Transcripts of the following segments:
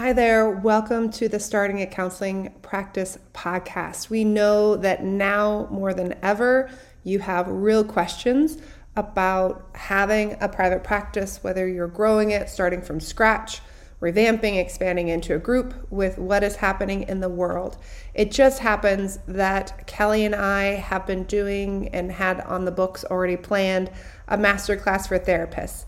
Hi there. Welcome to the Starting a Counseling Practice podcast. We know that now more than ever, you have real questions about having a private practice, whether you're growing it, starting from scratch, revamping, expanding into a group with what is happening in the world. It just happens that Kelly and I have been doing and had on the books already planned a masterclass for therapists.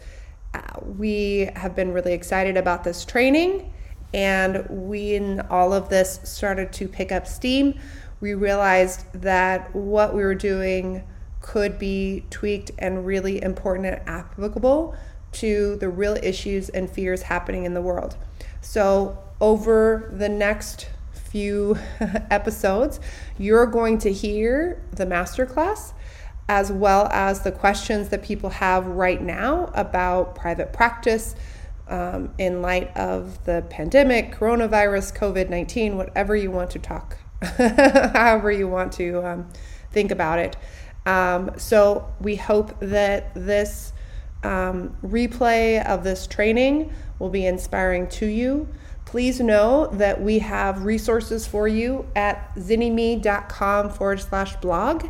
Uh, we have been really excited about this training and when all of this started to pick up steam, we realized that what we were doing could be tweaked and really important and applicable to the real issues and fears happening in the world. So, over the next few episodes, you're going to hear the masterclass as well as the questions that people have right now about private practice, um, in light of the pandemic, coronavirus, COVID 19, whatever you want to talk, however you want to um, think about it. Um, so we hope that this um, replay of this training will be inspiring to you. Please know that we have resources for you at zynnyme.com forward slash blog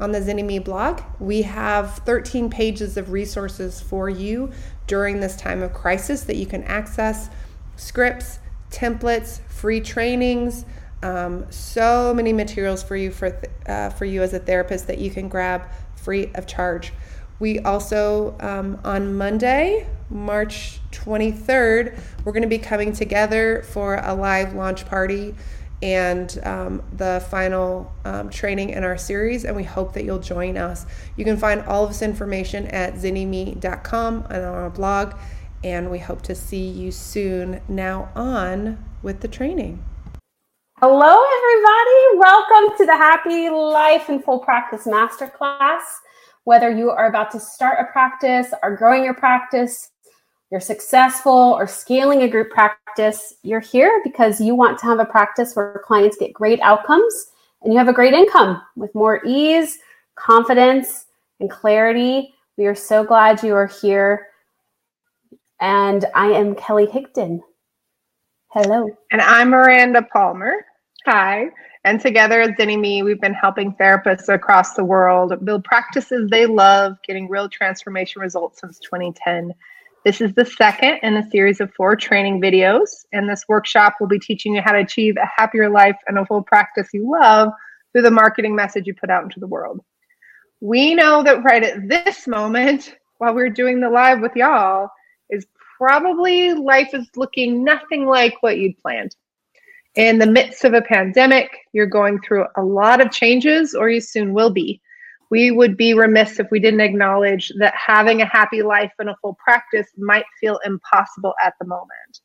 on the Zynnyme blog. We have 13 pages of resources for you during this time of crisis that you can access scripts, templates, free trainings, um, so many materials for you for th- uh, for you as a therapist that you can grab free of charge. We also um, on Monday, March 23rd, we're going to be coming together for a live launch party and um, the final um, training in our series, and we hope that you'll join us. You can find all of this information at zynnyme.com and on our blog, and we hope to see you soon. Now, on with the training. Hello, everybody. Welcome to the Happy Life and Full Practice Masterclass. Whether you are about to start a practice, are growing your practice, you're successful or scaling a group practice, you're here because you want to have a practice where clients get great outcomes and you have a great income with more ease, confidence, and clarity. We are so glad you are here. And I am Kelly Higdon. Hello. And I'm Miranda Palmer. Hi. And together as at Zynnyme, we've been helping therapists across the world build practices they love, getting real transformation results since 2010. This is the second in a series of four training videos. And this workshop will be teaching you how to achieve a happier life and a full practice you love through the marketing message you put out into the world. We know that right at this moment, while we're doing the live with y'all, is probably life is looking nothing like what you'd planned. In the midst of a pandemic, you're going through a lot of changes, or you soon will be we would be remiss if we didn't acknowledge that having a happy life and a full practice might feel impossible at the moment.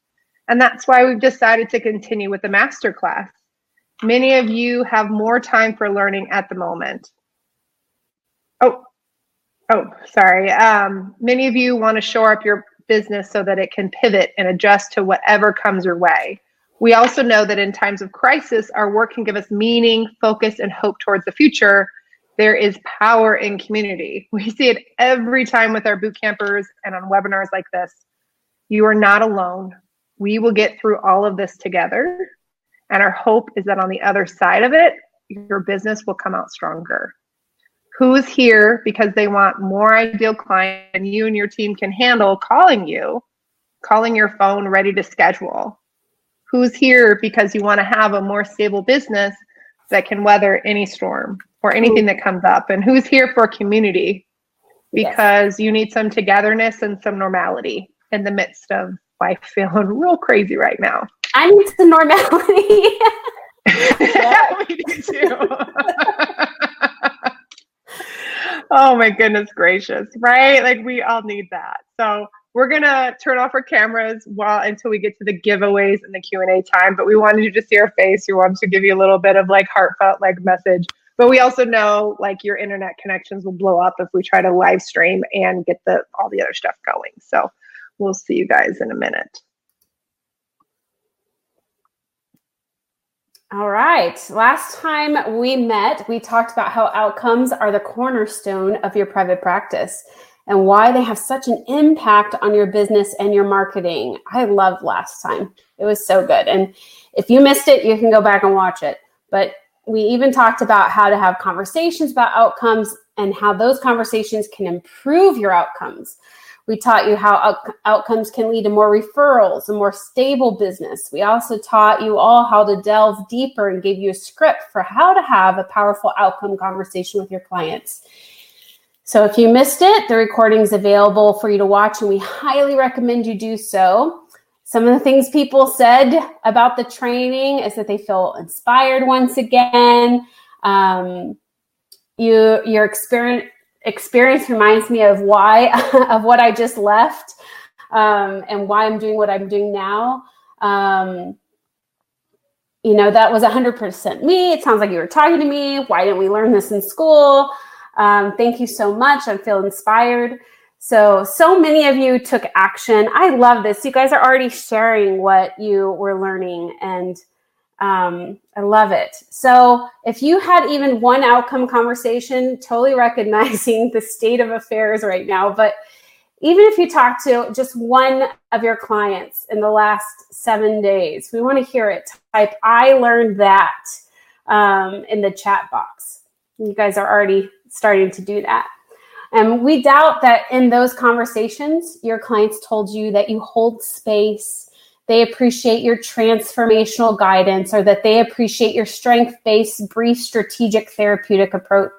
And that's why we've decided to continue with the masterclass. Many of you have more time for learning at the moment. Oh, oh, sorry. Um, many of you want to shore up your business so that it can pivot and adjust to whatever comes your way. We also know that in times of crisis, our work can give us meaning, focus, and hope towards the future there is power in community. We see it every time with our boot campers and on webinars like this. You are not alone. We will get through all of this together. And our hope is that on the other side of it, your business will come out stronger. Who's here because they want more ideal client and you and your team can handle calling you, calling your phone ready to schedule? Who's here because you want to have a more stable business that can weather any storm? Or anything that comes up and who's here for community because yes. you need some togetherness and some normality in the midst of life feeling real crazy right now. I need some normality. yeah, we do too. oh my goodness gracious, right? Like we all need that. So we're gonna turn off our cameras while until we get to the giveaways and the Q and A time. But we wanted you to see our face. We wanted to give you a little bit of like heartfelt like message but we also know like your internet connections will blow up if we try to live stream and get the all the other stuff going. So we'll see you guys in a minute. All right. Last time we met, we talked about how outcomes are the cornerstone of your private practice. and why they have such an impact on your business and your marketing. I loved last time. It was so good. And if you missed it, you can go back and watch it. But we even talked about how to have conversations about outcomes and how those conversations can improve your outcomes. We taught you how out- outcomes can lead to more referrals, a more stable business. We also taught you all how to delve deeper and gave you a script for how to have a powerful outcome conversation with your clients. So if you missed it, the recording is available for you to watch, and we highly recommend you do so. Some of the things people said about the training is that they feel inspired once again. Um, you, your experience experience reminds me of why of what I just left um, and why I'm doing what I'm doing now. Um, you know, that was 100% me. It sounds like you were talking to me. Why didn't we learn this in school? Um, thank you so much. I feel inspired. So, so many of you took action. I love this. You guys are already sharing what you were learning, and um, I love it. So, if you had even one outcome conversation, totally recognizing the state of affairs right now, but even if you talk to just one of your clients in the last seven days, we want to hear it. Type, I learned that um, in the chat box. You guys are already starting to do that. And we doubt that in those conversations, your clients told you that you hold space, they appreciate your transformational guidance, or that they appreciate your strength based, brief, strategic, therapeutic approach.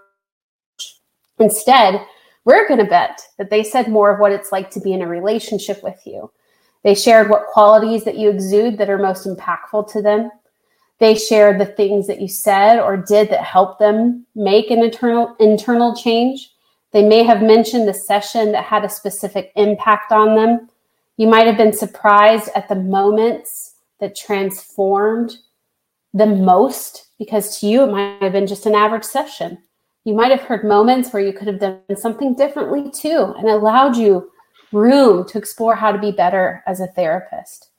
Instead, we're going to bet that they said more of what it's like to be in a relationship with you. They shared what qualities that you exude that are most impactful to them. They shared the things that you said or did that helped them make an internal internal change. They may have mentioned the session that had a specific impact on them. You might have been surprised at the moments that transformed the most because to you it might have been just an average session. You might have heard moments where you could have done something differently too and allowed you room to explore how to be better as a therapist.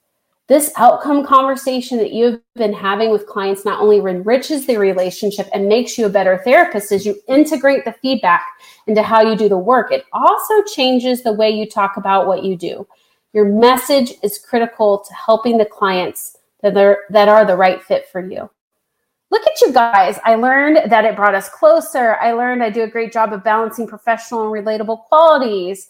This outcome conversation that you've been having with clients not only enriches the relationship and makes you a better therapist as you integrate the feedback into how you do the work, it also changes the way you talk about what you do. Your message is critical to helping the clients that are, that are the right fit for you. Look at you guys. I learned that it brought us closer. I learned I do a great job of balancing professional and relatable qualities,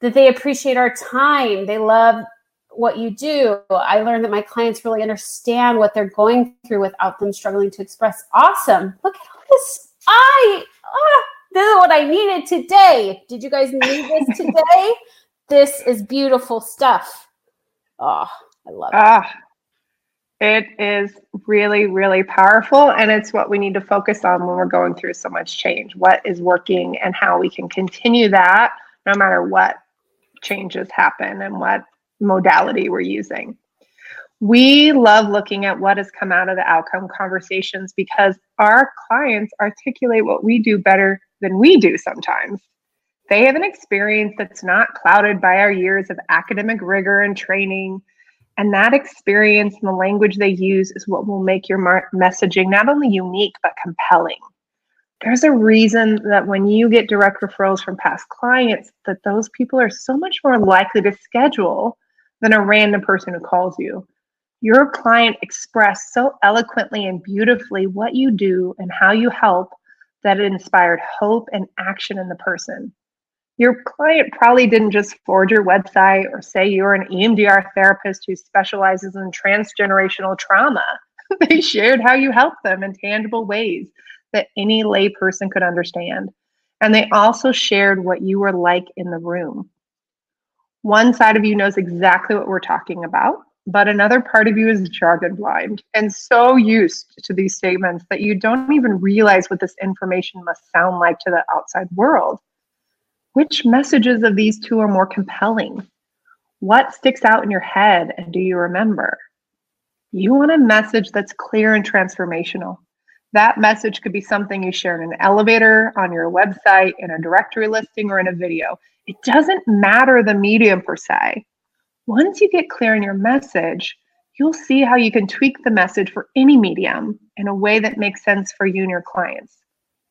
that they appreciate our time. They love what you do. I learned that my clients really understand what they're going through without them struggling to express. Awesome. Look at all this. I, oh, this is what I needed today. Did you guys need this today? this is beautiful stuff. Oh, I love it. Ah, it is really, really powerful. And it's what we need to focus on when we're going through so much change. What is working and how we can continue that no matter what changes happen and what modality we're using. We love looking at what has come out of the outcome conversations because our clients articulate what we do better than we do sometimes. They have an experience that's not clouded by our years of academic rigor and training. And that experience and the language they use is what will make your mar- messaging not only unique, but compelling. There's a reason that when you get direct referrals from past clients, that those people are so much more likely to schedule than a random person who calls you. Your client expressed so eloquently and beautifully what you do and how you help that it inspired hope and action in the person. Your client probably didn't just forge your website or say you're an EMDR therapist who specializes in transgenerational trauma. they shared how you help them in tangible ways that any layperson could understand. And they also shared what you were like in the room. One side of you knows exactly what we're talking about, but another part of you is jargon blind and so used to these statements that you don't even realize what this information must sound like to the outside world. Which messages of these two are more compelling? What sticks out in your head and do you remember? You want a message that's clear and transformational. That message could be something you share in an elevator, on your website, in a directory listing, or in a video. It doesn't matter the medium per se. Once you get clear in your message, you'll see how you can tweak the message for any medium in a way that makes sense for you and your clients.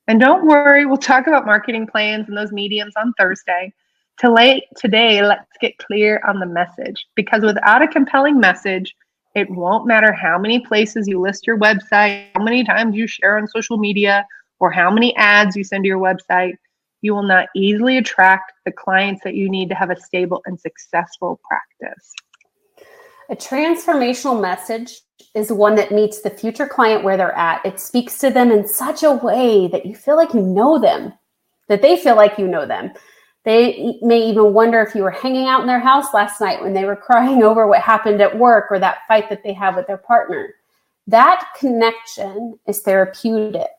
And don't worry, we'll talk about marketing plans and those mediums on Thursday. Today, let's get clear on the message because without a compelling message, it won't matter how many places you list your website, how many times you share on social media, or how many ads you send to your website. You will not easily attract the clients that you need to have a stable and successful practice. A transformational message is one that meets the future client where they're at. It speaks to them in such a way that you feel like you know them, that they feel like you know them. They may even wonder if you were hanging out in their house last night when they were crying over what happened at work or that fight that they have with their partner. That connection is therapeutic.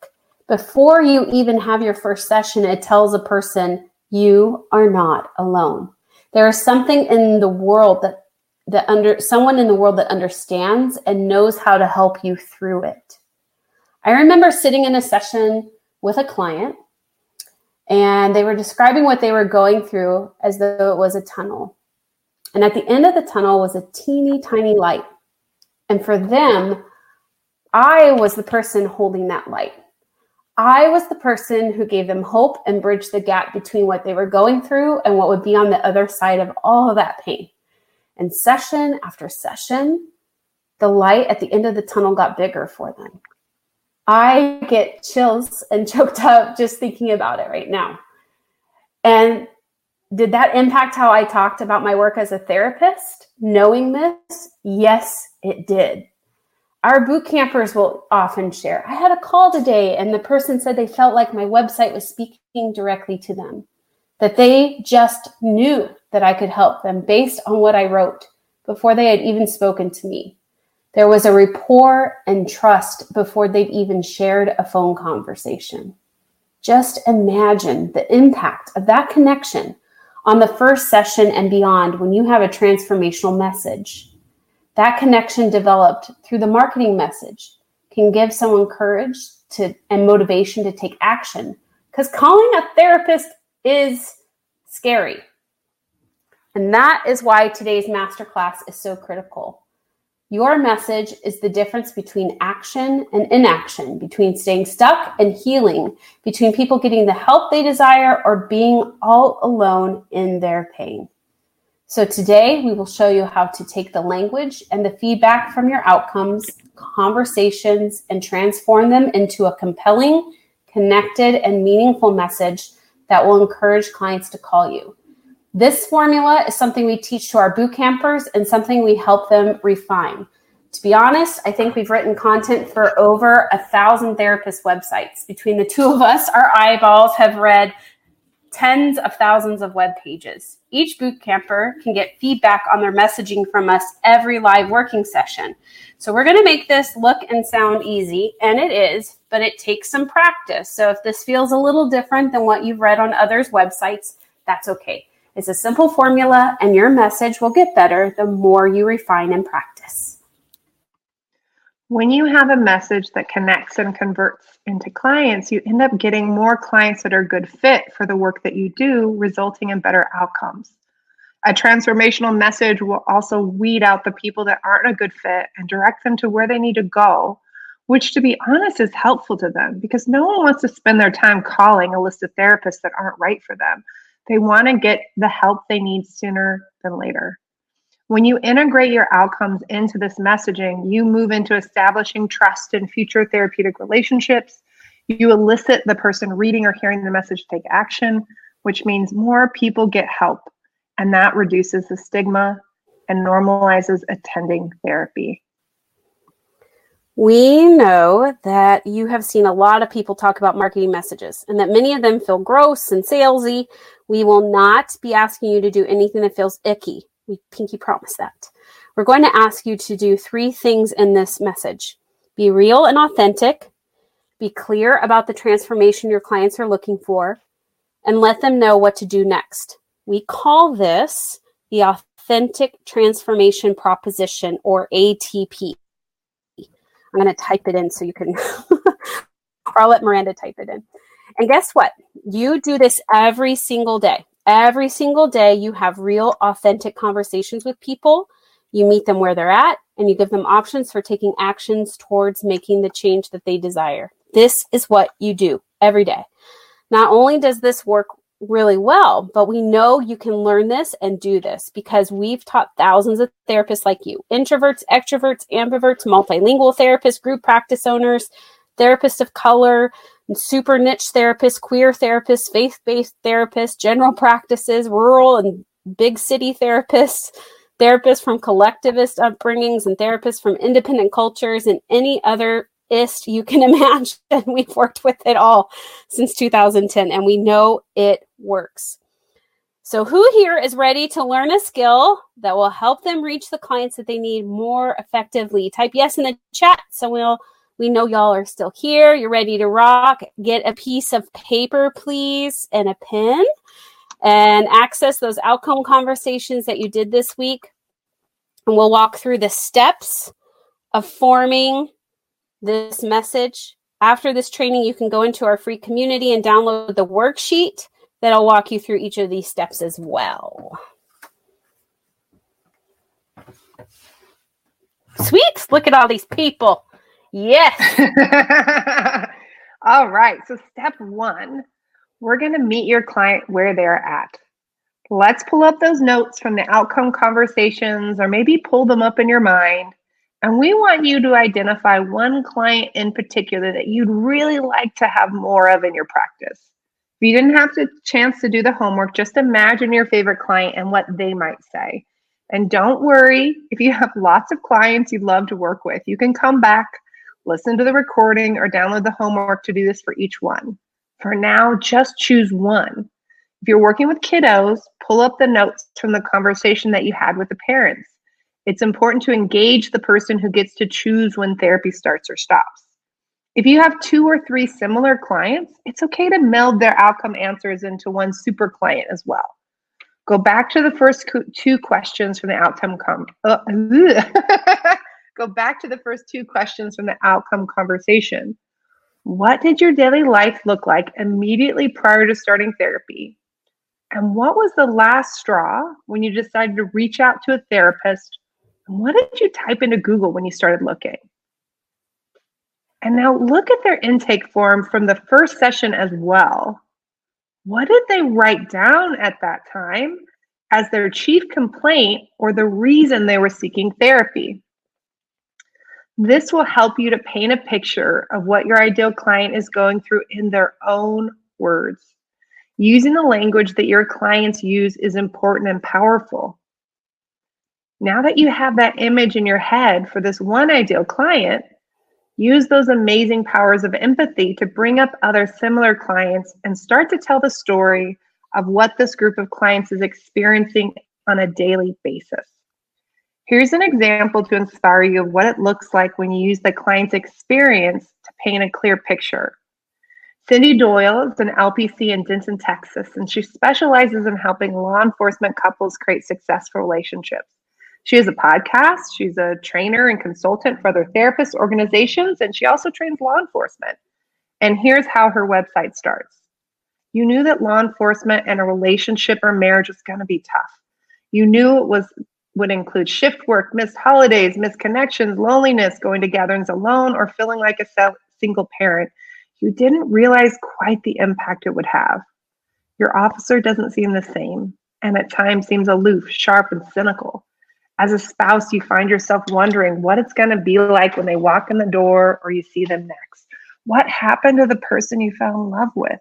Before you even have your first session, it tells a person, you are not alone. There is something in the world that that under someone in the world that understands and knows how to help you through it. I remember sitting in a session with a client and they were describing what they were going through as though it was a tunnel. And at the end of the tunnel was a teeny tiny light. And for them, I was the person holding that light. I was the person who gave them hope and bridged the gap between what they were going through and what would be on the other side of all of that pain. And session after session, the light at the end of the tunnel got bigger for them. I get chills and choked up just thinking about it right now. And did that impact how I talked about my work as a therapist? Knowing this? Yes, it did. Our boot campers will often share. I had a call today, and the person said they felt like my website was speaking directly to them, that they just knew that I could help them based on what I wrote before they had even spoken to me. There was a rapport and trust before they'd even shared a phone conversation. Just imagine the impact of that connection on the first session and beyond when you have a transformational message. That connection developed through the marketing message can give someone courage to and motivation to take action because calling a therapist is scary. And that is why today's masterclass is so critical. Your message is the difference between action and inaction, between staying stuck and healing, between people getting the help they desire or being all alone in their pain. So today we will show you how to take the language and the feedback from your outcomes, conversations, and transform them into a compelling, connected, and meaningful message that will encourage clients to call you. This formula is something we teach to our boot campers and something we help them refine. To be honest, I think we've written content for over a thousand therapist websites. Between the two of us, our eyeballs have read tens of thousands of web pages. Each boot camper can get feedback on their messaging from us every live working session. So we're going to make this look and sound easy, and it is, but it takes some practice. So if this feels a little different than what you've read on others' websites, that's okay. It's a simple formula, and your message will get better the more you refine and practice. When you have a message that connects and converts into clients, you end up getting more clients that are good fit for the work that you do, resulting in better outcomes. A transformational message will also weed out the people that aren't a good fit and direct them to where they need to go, which, to be honest, is helpful to them because no one wants to spend their time calling a list of therapists that aren't right for them. They want to get the help they need sooner than later. When you integrate your outcomes into this messaging, you move into establishing trust in future therapeutic relationships. You elicit the person reading or hearing the message to take action, which means more people get help. And that reduces the stigma and normalizes attending therapy. We know that you have seen a lot of people talk about marketing messages and that many of them feel gross and salesy. We will not be asking you to do anything that feels icky. We pinky promise that. We're going to ask you to do three things in this message be real and authentic, be clear about the transformation your clients are looking for, and let them know what to do next. We call this the Authentic Transformation Proposition or ATP. I'm going to type it in so you can, or I'll let Miranda type it in. And guess what? You do this every single day. Every single day, you have real, authentic conversations with people. You meet them where they're at, and you give them options for taking actions towards making the change that they desire. This is what you do every day. Not only does this work really well, but we know you can learn this and do this because we've taught thousands of therapists like you introverts, extroverts, ambiverts, multilingual therapists, group practice owners, therapists of color, super niche therapists, queer therapists, faith based therapists, general practices, rural and big city therapists, therapists from collectivist upbringings, and therapists from independent cultures, and any other ist you can imagine. We've worked with it all since 2010, and we know it works. So, who here is ready to learn a skill that will help them reach the clients that they need more effectively? Type yes in the chat so we'll we know y'all are still here. You're ready to rock. Get a piece of paper, please, and a pen, and access those outcome conversations that you did this week. And we'll walk through the steps of forming this message. After this training, you can go into our free community and download the worksheet that'll walk you through each of these steps as well. Sweet. Look at all these people. Yes. All right. So, step one, we're going to meet your client where they're at. Let's pull up those notes from the outcome conversations or maybe pull them up in your mind. And we want you to identify one client in particular that you'd really like to have more of in your practice. If you didn't have the chance to do the homework, just imagine your favorite client and what they might say. And don't worry if you have lots of clients you'd love to work with. You can come back listen to the recording, or download the homework to do this for each one. For now, just choose one. If you're working with kiddos, pull up the notes from the conversation that you had with the parents. It's important to engage the person who gets to choose when therapy starts or stops. If you have two or three similar clients, it's okay to meld their outcome answers into one super client as well. Go back to the first two questions from the outcome. Com- uh, go back to the first two questions from the outcome conversation. What did your daily life look like immediately prior to starting therapy? And what was the last straw when you decided to reach out to a therapist? And what did you type into Google when you started looking? And now look at their intake form from the first session as well. What did they write down at that time as their chief complaint or the reason they were seeking therapy? This will help you to paint a picture of what your ideal client is going through in their own words. Using the language that your clients use is important and powerful. Now that you have that image in your head for this one ideal client, use those amazing powers of empathy to bring up other similar clients and start to tell the story of what this group of clients is experiencing on a daily basis. Here's an example to inspire you of what it looks like when you use the client's experience to paint a clear picture. Cindy Doyle is an LPC in Denton, Texas, and she specializes in helping law enforcement couples create successful relationships. She has a podcast, she's a trainer and consultant for other therapist organizations, and she also trains law enforcement. And here's how her website starts You knew that law enforcement and a relationship or marriage was going to be tough. You knew it was would include shift work, missed holidays, missed connections, loneliness, going to gatherings alone, or feeling like a single parent. You didn't realize quite the impact it would have. Your officer doesn't seem the same, and at times seems aloof, sharp, and cynical. As a spouse, you find yourself wondering what it's going to be like when they walk in the door or you see them next. What happened to the person you fell in love with?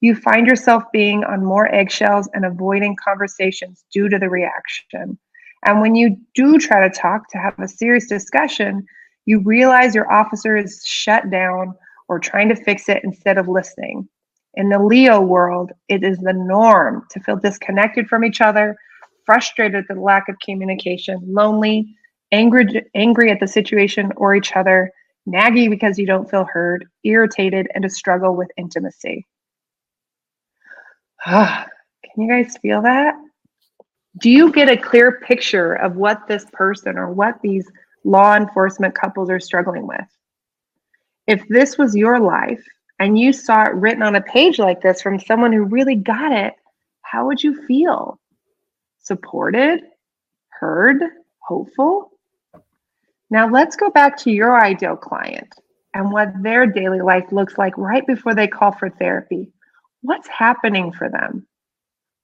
You find yourself being on more eggshells and avoiding conversations due to the reaction. And when you do try to talk to have a serious discussion, you realize your officer is shut down or trying to fix it instead of listening. In the LEO world, it is the norm to feel disconnected from each other, frustrated at the lack of communication, lonely, angry, angry at the situation or each other, naggy because you don't feel heard, irritated, and to struggle with intimacy. Can you guys feel that? Do you get a clear picture of what this person or what these law enforcement couples are struggling with? If this was your life and you saw it written on a page like this from someone who really got it, how would you feel? Supported, heard, hopeful? Now let's go back to your ideal client and what their daily life looks like right before they call for therapy. What's happening for them?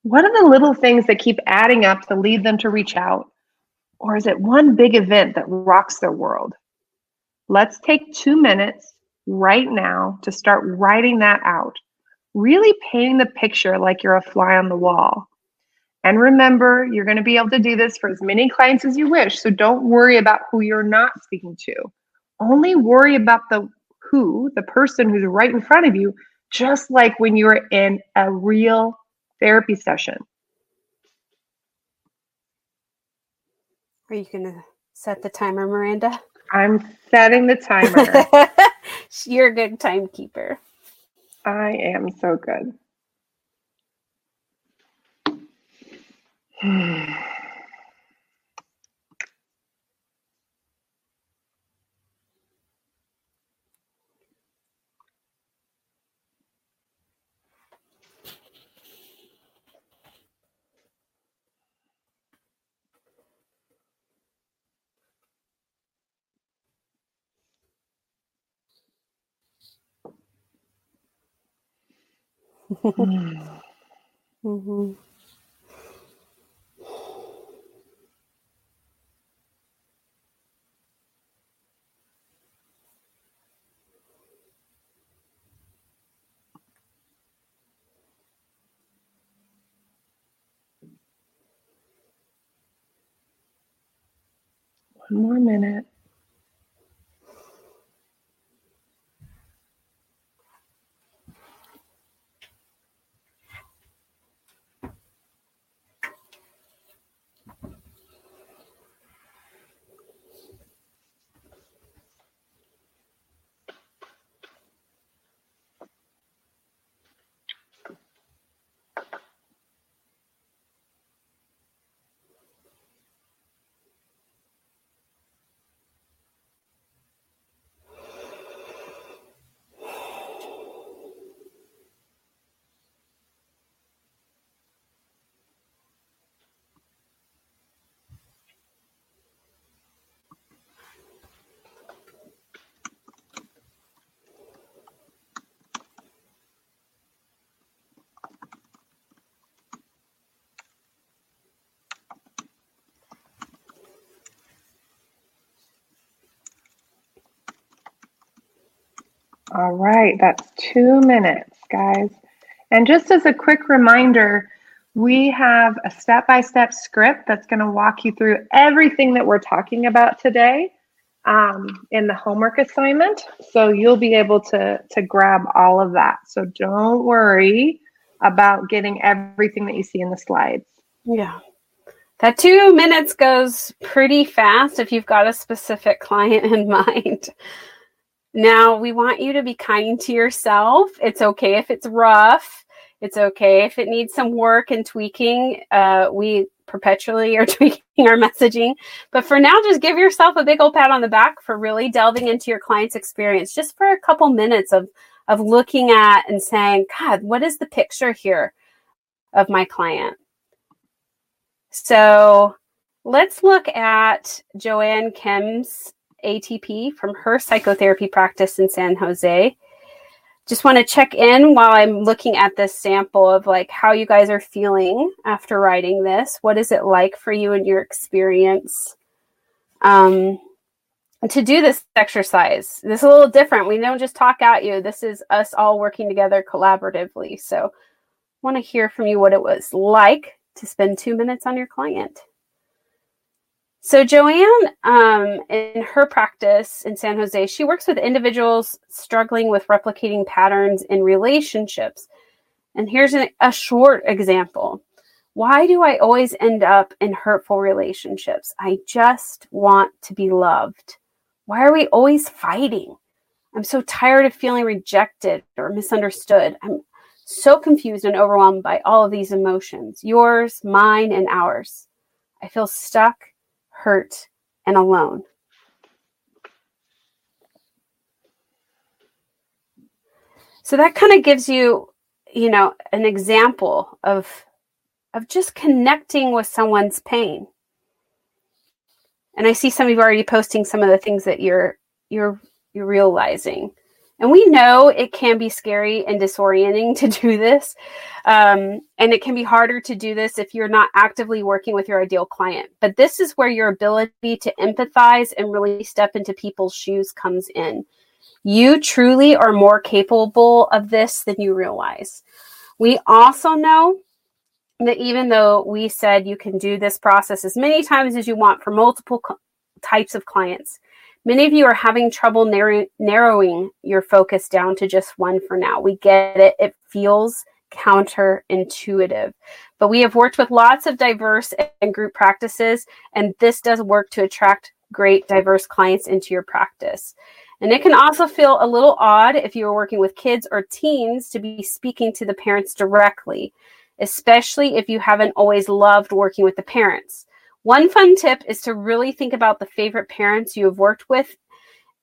What are the little things that keep adding up to lead them to reach out? Or is it one big event that rocks their world? Let's take two minutes right now to start writing that out, really painting the picture like you're a fly on the wall. And remember, you're going to be able to do this for as many clients as you wish. So don't worry about who you're not speaking to. Only worry about the who, the person who's right in front of you, just like when you're in a real therapy session. Are you going to set the timer, Miranda? I'm setting the timer. You're a good timekeeper. I am so good. mm-hmm. One more minute. All right, that's two minutes, guys. And just as a quick reminder, we have a step by step script that's going to walk you through everything that we're talking about today um, in the homework assignment. So you'll be able to, to grab all of that. So don't worry about getting everything that you see in the slides. Yeah. That two minutes goes pretty fast if you've got a specific client in mind. Now, we want you to be kind to yourself. It's okay if it's rough. It's okay if it needs some work and tweaking. Uh, we perpetually are tweaking our messaging. But for now, just give yourself a big old pat on the back for really delving into your client's experience just for a couple minutes of, of looking at and saying, God, what is the picture here of my client? So let's look at Joanne Kim's ATP from her psychotherapy practice in San Jose. Just want to check in while I'm looking at this sample of like how you guys are feeling after writing this. What is it like for you and your experience? Um, to do this exercise, this is a little different. We don't just talk at you. This is us all working together collaboratively. So, want to hear from you what it was like to spend two minutes on your client. So Joanne, um, in her practice in San Jose, she works with individuals struggling with replicating patterns in relationships. And here's an, a short example. Why do I always end up in hurtful relationships? I just want to be loved. Why are we always fighting? I'm so tired of feeling rejected or misunderstood. I'm so confused and overwhelmed by all of these emotions yours, mine, and ours. I feel stuck hurt, and alone. So that kind of gives you, you know, an example of of just connecting with someone's pain. And I see some of you already posting some of the things that you're you're you're realizing. And we know it can be scary and disorienting to do this. Um, and it can be harder to do this if you're not actively working with your ideal client. But this is where your ability to empathize and really step into people's shoes comes in. You truly are more capable of this than you realize. We also know that even though we said you can do this process as many times as you want for multiple co- types of clients, many of you are having trouble narrow- narrowing your focus down to just one for now. We get it, it feels counterintuitive. But we have worked with lots of diverse and group practices, and this does work to attract great diverse clients into your practice. And it can also feel a little odd if you are working with kids or teens to be speaking to the parents directly, especially if you haven't always loved working with the parents. One fun tip is to really think about the favorite parents you have worked with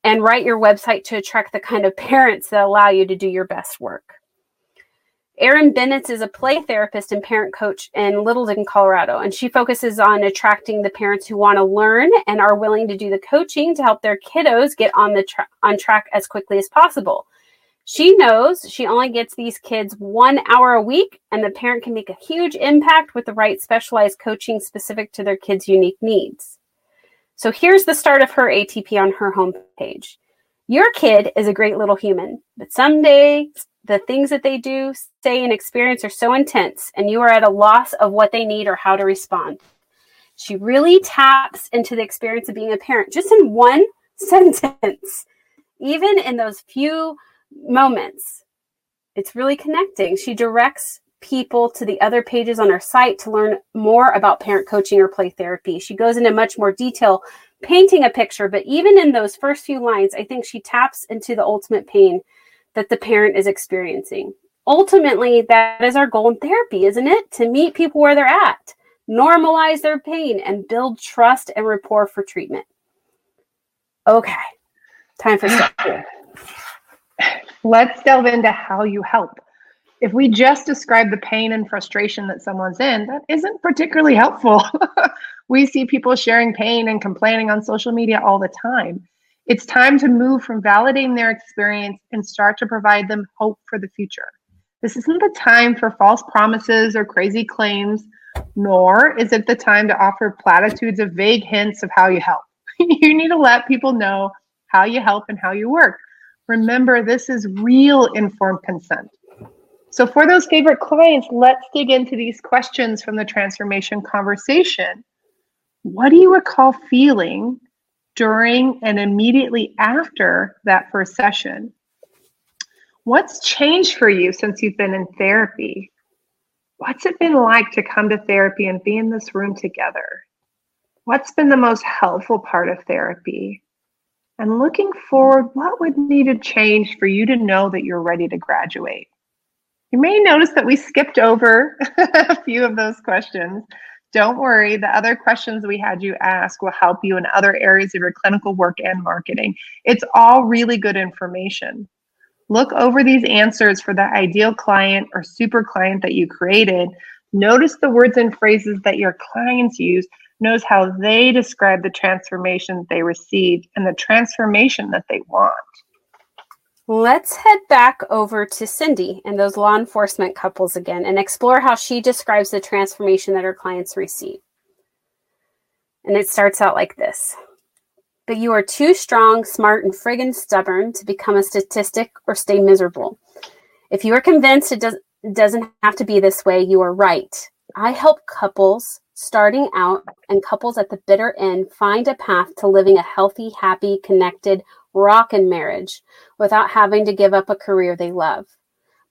and write your website to attract the kind of parents that allow you to do your best work. Erin Bennett is a play therapist and parent coach in Littleton, Colorado, and she focuses on attracting the parents who want to learn and are willing to do the coaching to help their kiddos get on the tra- on track as quickly as possible. She knows she only gets these kids one hour a week, and the parent can make a huge impact with the right specialized coaching specific to their kids' unique needs. So here's the start of her ATP on her homepage. Your kid is a great little human, but some days the things that they do, say, and experience are so intense, and you are at a loss of what they need or how to respond. She really taps into the experience of being a parent just in one sentence, even in those few moments. It's really connecting. She directs people to the other pages on her site to learn more about parent coaching or play therapy. She goes into much more detail painting a picture, but even in those first few lines, I think she taps into the ultimate pain that the parent is experiencing. Ultimately, that is our goal in therapy, isn't it? To meet people where they're at, normalize their pain, and build trust and rapport for treatment. Okay, time for step Let's delve into how you help. If we just describe the pain and frustration that someone's in, that isn't particularly helpful. we see people sharing pain and complaining on social media all the time. It's time to move from validating their experience and start to provide them hope for the future. This isn't the time for false promises or crazy claims, nor is it the time to offer platitudes of vague hints of how you help. you need to let people know how you help and how you work. Remember, this is real informed consent. So, for those favorite clients, let's dig into these questions from the transformation conversation. What do you recall feeling during and immediately after that first session. What's changed for you since you've been in therapy? What's it been like to come to therapy and be in this room together? What's been the most helpful part of therapy? And looking forward, what would need to change for you to know that you're ready to graduate? You may notice that we skipped over a few of those questions don't worry, the other questions we had you ask will help you in other areas of your clinical work and marketing. It's all really good information. Look over these answers for the ideal client or super client that you created. Notice the words and phrases that your clients use. Knows how they describe the transformation they received and the transformation that they want. Let's head back over to Cindy and those law enforcement couples again and explore how she describes the transformation that her clients receive. And it starts out like this But you are too strong, smart, and friggin' stubborn to become a statistic or stay miserable. If you are convinced it does, doesn't have to be this way, you are right. I help couples starting out and couples at the bitter end find a path to living a healthy, happy, connected, rockin' marriage without having to give up a career they love.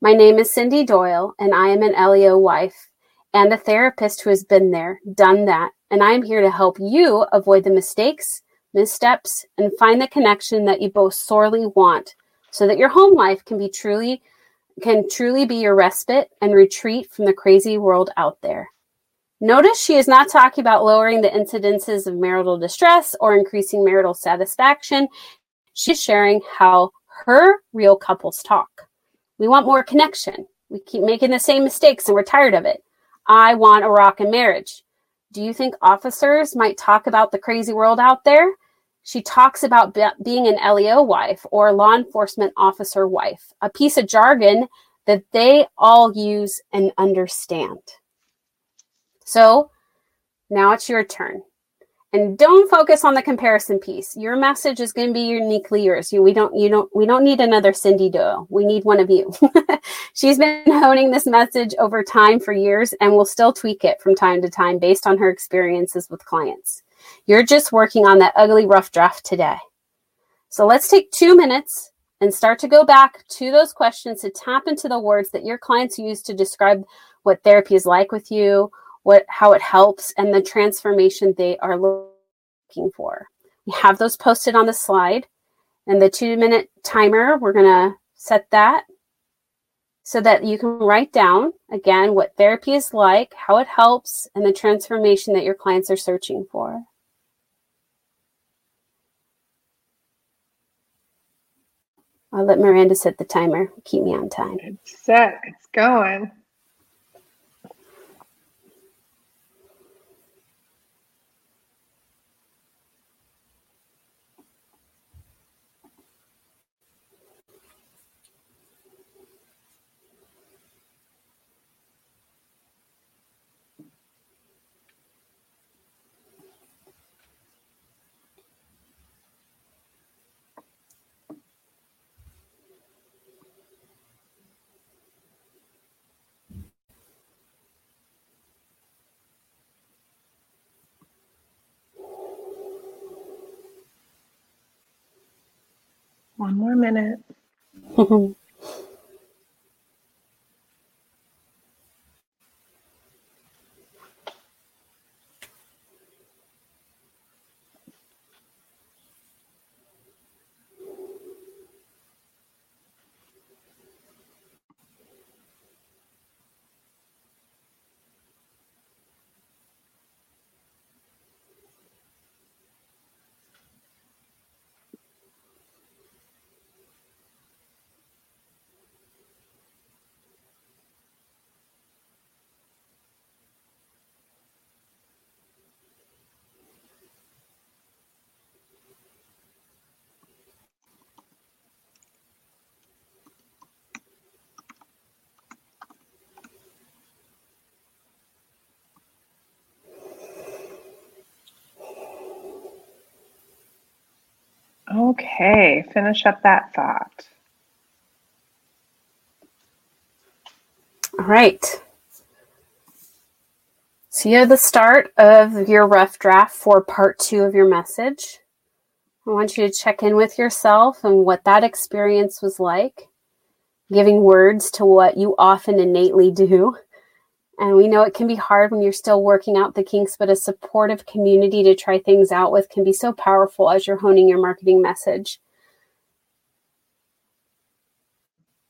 My name is Cindy Doyle, and I am an LEO wife and a therapist who has been there, done that, and I am here to help you avoid the mistakes, missteps, and find the connection that you both sorely want so that your home life can be truly can truly be your respite and retreat from the crazy world out there. Notice she is not talking about lowering the incidences of marital distress or increasing marital satisfaction. She's sharing how her real couples talk. We want more connection. We keep making the same mistakes and we're tired of it. I want a rock in marriage. Do you think officers might talk about the crazy world out there? She talks about be- being an LEO wife or law enforcement officer wife, a piece of jargon that they all use and understand. So now it's your turn. And don't focus on the comparison piece. Your message is going to be uniquely yours. You, we don't, you don't, we don't need another Cindy Doyle. We need one of you. She's been honing this message over time for years and will still tweak it from time to time based on her experiences with clients. You're just working on that ugly rough draft today. So let's take two minutes and start to go back to those questions to tap into the words that your clients use to describe what therapy is like with you what how it helps and the transformation they are looking for. We have those posted on the slide and the 2 minute timer, we're going to set that so that you can write down again what therapy is like, how it helps and the transformation that your clients are searching for. I'll let Miranda set the timer. Keep me on time. It's set. It's going. One more minute. Okay, finish up that thought. All right. So you have the start of your rough draft for part two of your message. I want you to check in with yourself and what that experience was like, giving words to what you often innately do. And we know it can be hard when you're still working out the kinks, but a supportive community to try things out with can be so powerful as you're honing your marketing message.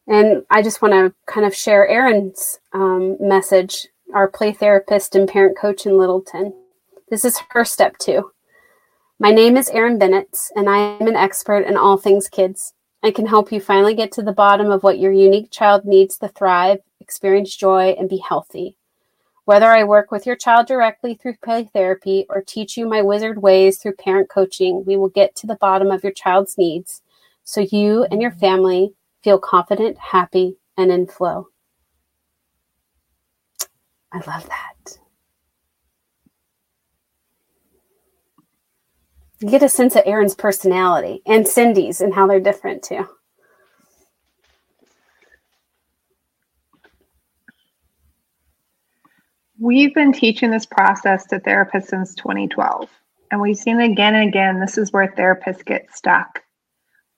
And I just want to kind of share Erin's um, message, our play therapist and parent coach in Littleton. This is her step two. My name is Erin Bennett, and I am an expert in all things kids. I can help you finally get to the bottom of what your unique child needs to thrive, experience joy, and be healthy. Whether I work with your child directly through play therapy or teach you my wizard ways through parent coaching, we will get to the bottom of your child's needs so you and your family feel confident, happy, and in flow. I love that. You get a sense of Erin's personality and Cindy's and how they're different too. We've been teaching this process to therapists since 2012, and we've seen again and again this is where therapists get stuck.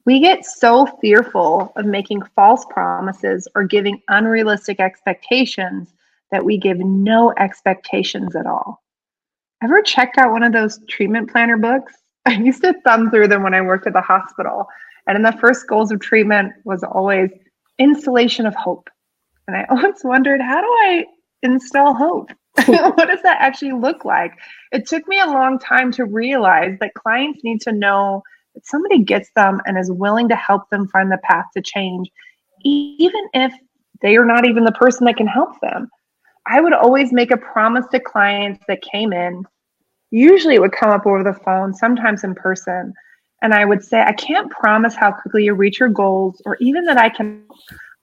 We get so fearful of making false promises or giving unrealistic expectations that we give no expectations at all. Ever checked out one of those treatment planner books? I used to thumb through them when I worked at the hospital. And in the first goals of treatment was always installation of hope. And I always wondered, how do I install hope. what does that actually look like? It took me a long time to realize that clients need to know that somebody gets them and is willing to help them find the path to change, even if they are not even the person that can help them. I would always make a promise to clients that came in. Usually it would come up over the phone, sometimes in person. And I would say, I can't promise how quickly you reach your goals or even that I can,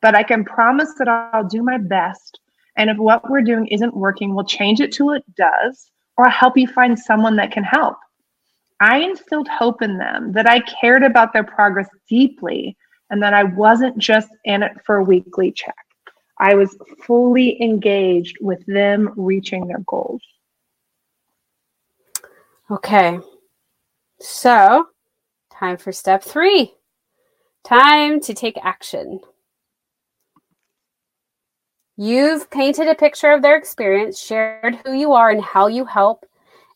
but I can promise that I'll do my best. And if what we're doing isn't working, we'll change it till it does, or I'll help you find someone that can help. I instilled hope in them that I cared about their progress deeply and that I wasn't just in it for a weekly check. I was fully engaged with them reaching their goals. Okay. So, time for step three. Time to take action. You've painted a picture of their experience, shared who you are and how you help,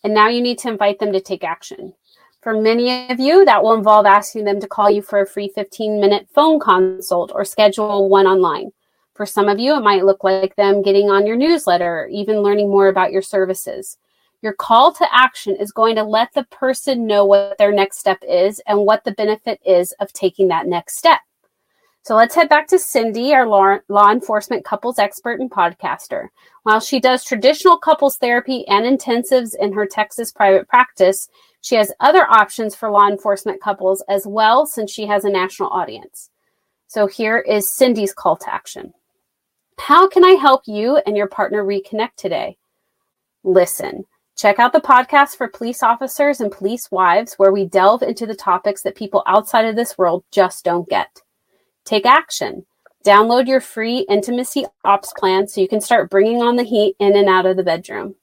and now you need to invite them to take action. For many of you, that will involve asking them to call you for a free 15 minute phone consult or schedule one online. For some of you, it might look like them getting on your newsletter, or even learning more about your services. Your call to action is going to let the person know what their next step is and what the benefit is of taking that next step. So let's head back to Cindy, our law, law, enforcement couples expert and podcaster. While she does traditional couples therapy and intensives in her Texas private practice, she has other options for law enforcement couples as well, since she has a national audience. So here is Cindy's call to action. How can I help you and your partner reconnect today? Listen. Check out the podcast for police officers and police wives, where we delve into the topics that people outside of this world just don't get. Take action. Download your free intimacy ops plan so you can start bringing on the heat in and out of the bedroom.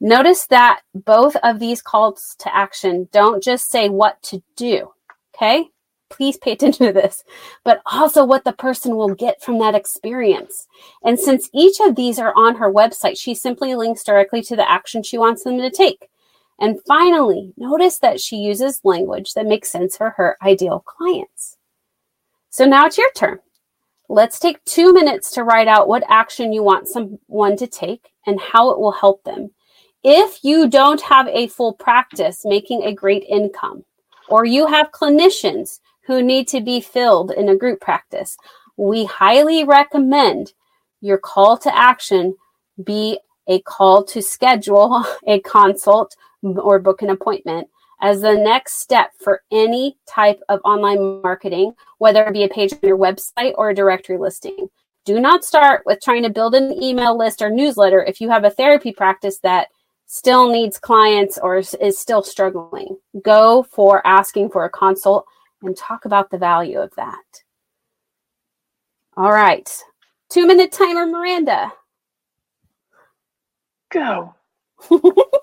Notice that both of these calls to action don't just say what to do, okay? Please pay attention to this, but also what the person will get from that experience. And since each of these are on her website, she simply links directly to the action she wants them to take. And finally, notice that she uses language that makes sense for her ideal clients. So now it's your turn. Let's take two minutes to write out what action you want someone to take and how it will help them. If you don't have a full practice making a great income, or you have clinicians who need to be filled in a group practice, we highly recommend your call to action be a call to schedule a consult or book an appointment as the next step for any type of online marketing, whether it be a page on your website or a directory listing. Do not start with trying to build an email list or newsletter if you have a therapy practice that still needs clients or is still struggling. Go for asking for a consult and talk about the value of that. All right. Two minute timer, Miranda. Go.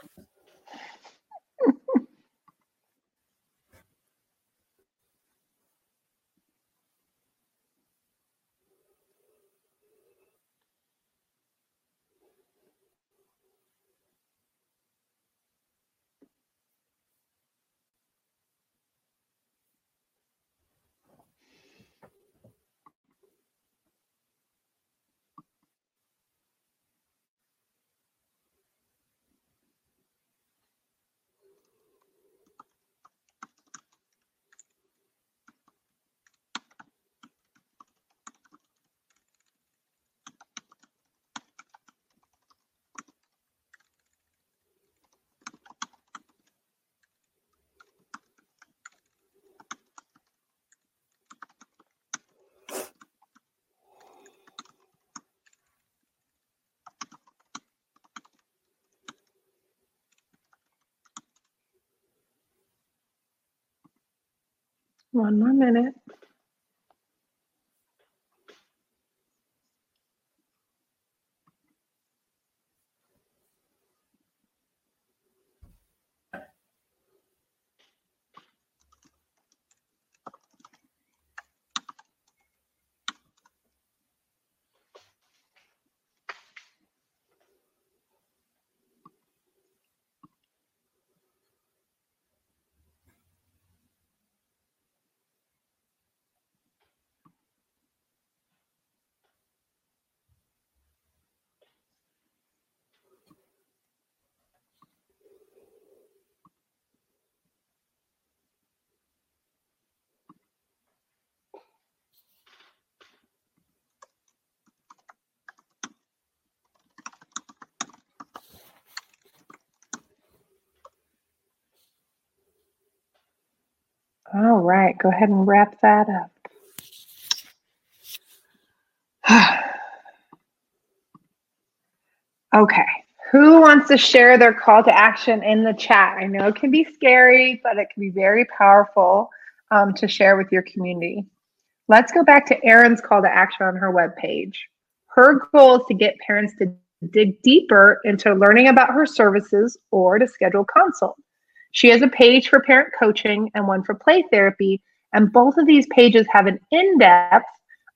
One more minute. All right, go ahead and wrap that up. okay, who wants to share their call to action in the chat? I know it can be scary, but it can be very powerful um, to share with your community. Let's go back to Erin's call to action on her webpage. Her goal is to get parents to dig deeper into learning about her services or to schedule consult. She has a page for parent coaching and one for play therapy, and both of these pages have an in depth,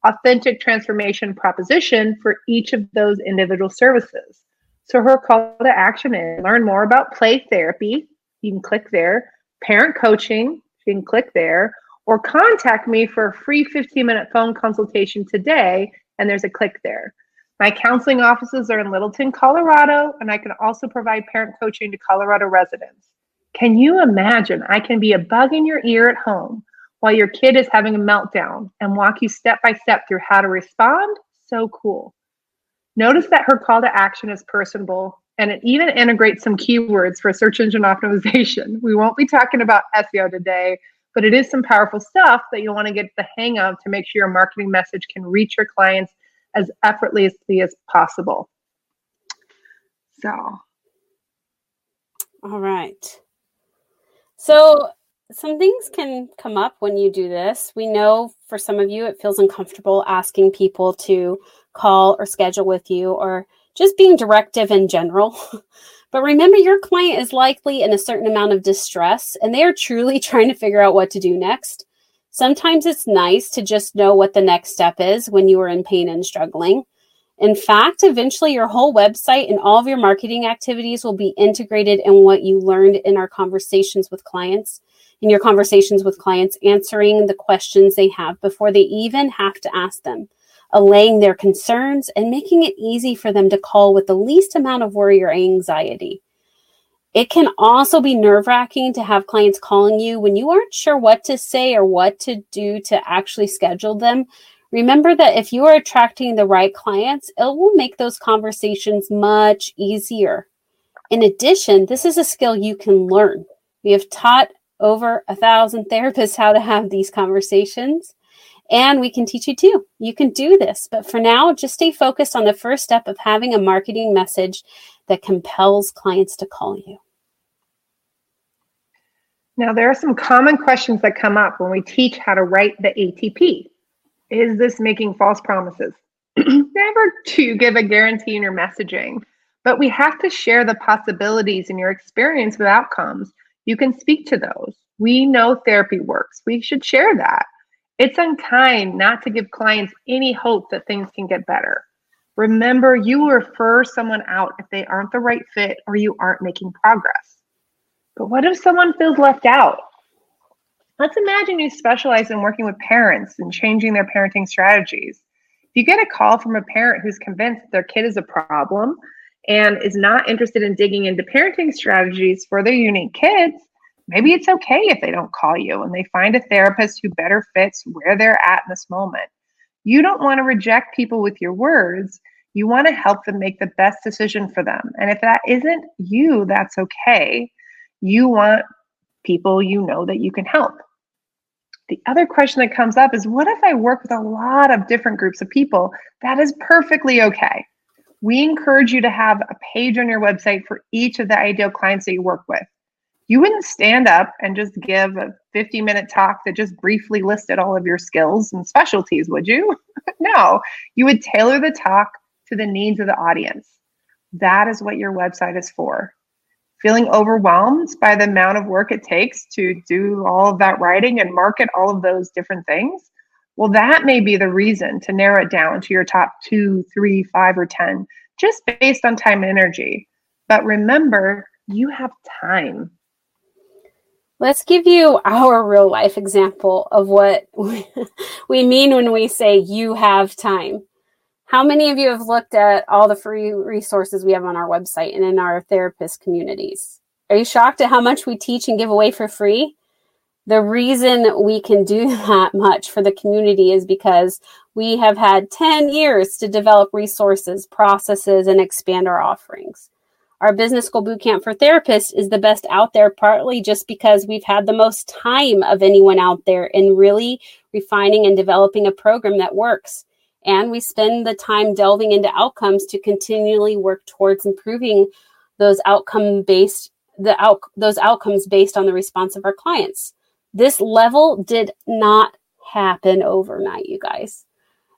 authentic transformation proposition for each of those individual services. So her call to action is learn more about play therapy. You can click there. Parent coaching, you can click there. Or contact me for a free 15 minute phone consultation today, and there's a click there. My counseling offices are in Littleton, Colorado, and I can also provide parent coaching to Colorado residents. Can you imagine? I can be a bug in your ear at home while your kid is having a meltdown and walk you step by step through how to respond. So cool. Notice that her call to action is personable and it even integrates some keywords for search engine optimization. We won't be talking about SEO today, but it is some powerful stuff that you'll want to get the hang of to make sure your marketing message can reach your clients as effortlessly as possible. So, all right. So, some things can come up when you do this. We know for some of you it feels uncomfortable asking people to call or schedule with you or just being directive in general. but remember, your client is likely in a certain amount of distress and they are truly trying to figure out what to do next. Sometimes it's nice to just know what the next step is when you are in pain and struggling. In fact, eventually your whole website and all of your marketing activities will be integrated in what you learned in our conversations with clients, in your conversations with clients, answering the questions they have before they even have to ask them allaying their concerns, and making it easy for them to call with the least amount of worry or anxiety. It can also be nerve wracking to have clients calling you when you aren't sure what to say or what to do to actually schedule them. Remember that if you are attracting the right clients, it will make those conversations much easier. In addition, this is a skill you can learn. We have taught over a thousand therapists how to have these conversations. And we can teach you too. You can do this. But for now, just stay focused on the first step of having a marketing message that compels clients to call you. Now, there are some common questions that come up when we teach how to write the ATP. Is this making false promises? Never to give a guarantee in your messaging, but we have to share the possibilities in your experience with outcomes. You can speak to those. We know therapy works. We should share that. It's unkind not to give clients any hope that things can get better. Remember, you refer someone out if they aren't the right fit or you aren't making progress. But what if someone feels left out? Let's imagine you specialize in working with parents and changing their parenting strategies. If you get a call from a parent who's convinced their kid is a problem and is not interested in digging into parenting strategies for their unique kids, maybe it's okay if they don't call you and they find a therapist who better fits where they're at in this moment. You don't want to reject people with your words. You want to help them make the best decision for them. And if that isn't you, that's okay. You want people you know that you can help. The other question that comes up is what if I work with a lot of different groups of people? That is perfectly okay. We encourage you to have a page on your website for each of the ideal clients that you work with you wouldn't stand up and just give a 50 minute talk that just briefly listed all of your skills and specialties, would you? no, you would tailor the talk to the needs of the audience. That is what your website is for. Feeling overwhelmed by the amount of work it takes to do all of that writing and market all of those different things? Well, that may be the reason to narrow it down to your top two, three, five, or 10, just based on time and energy. But remember, you have time Let's give you our real life example of what we mean when we say you have time. How many of you have looked at all the free resources we have on our website and in our therapist communities? Are you shocked at how much we teach and give away for free? The reason we can do that much for the community is because we have had 10 years to develop resources, processes, and expand our offerings. Our business school bootcamp for therapists is the best out there, partly just because we've had the most time of anyone out there in really refining and developing a program that works. And we spend the time delving into outcomes to continually work towards improving those outcome based the out, those outcomes based on the response of our clients. This level did not happen overnight, you guys.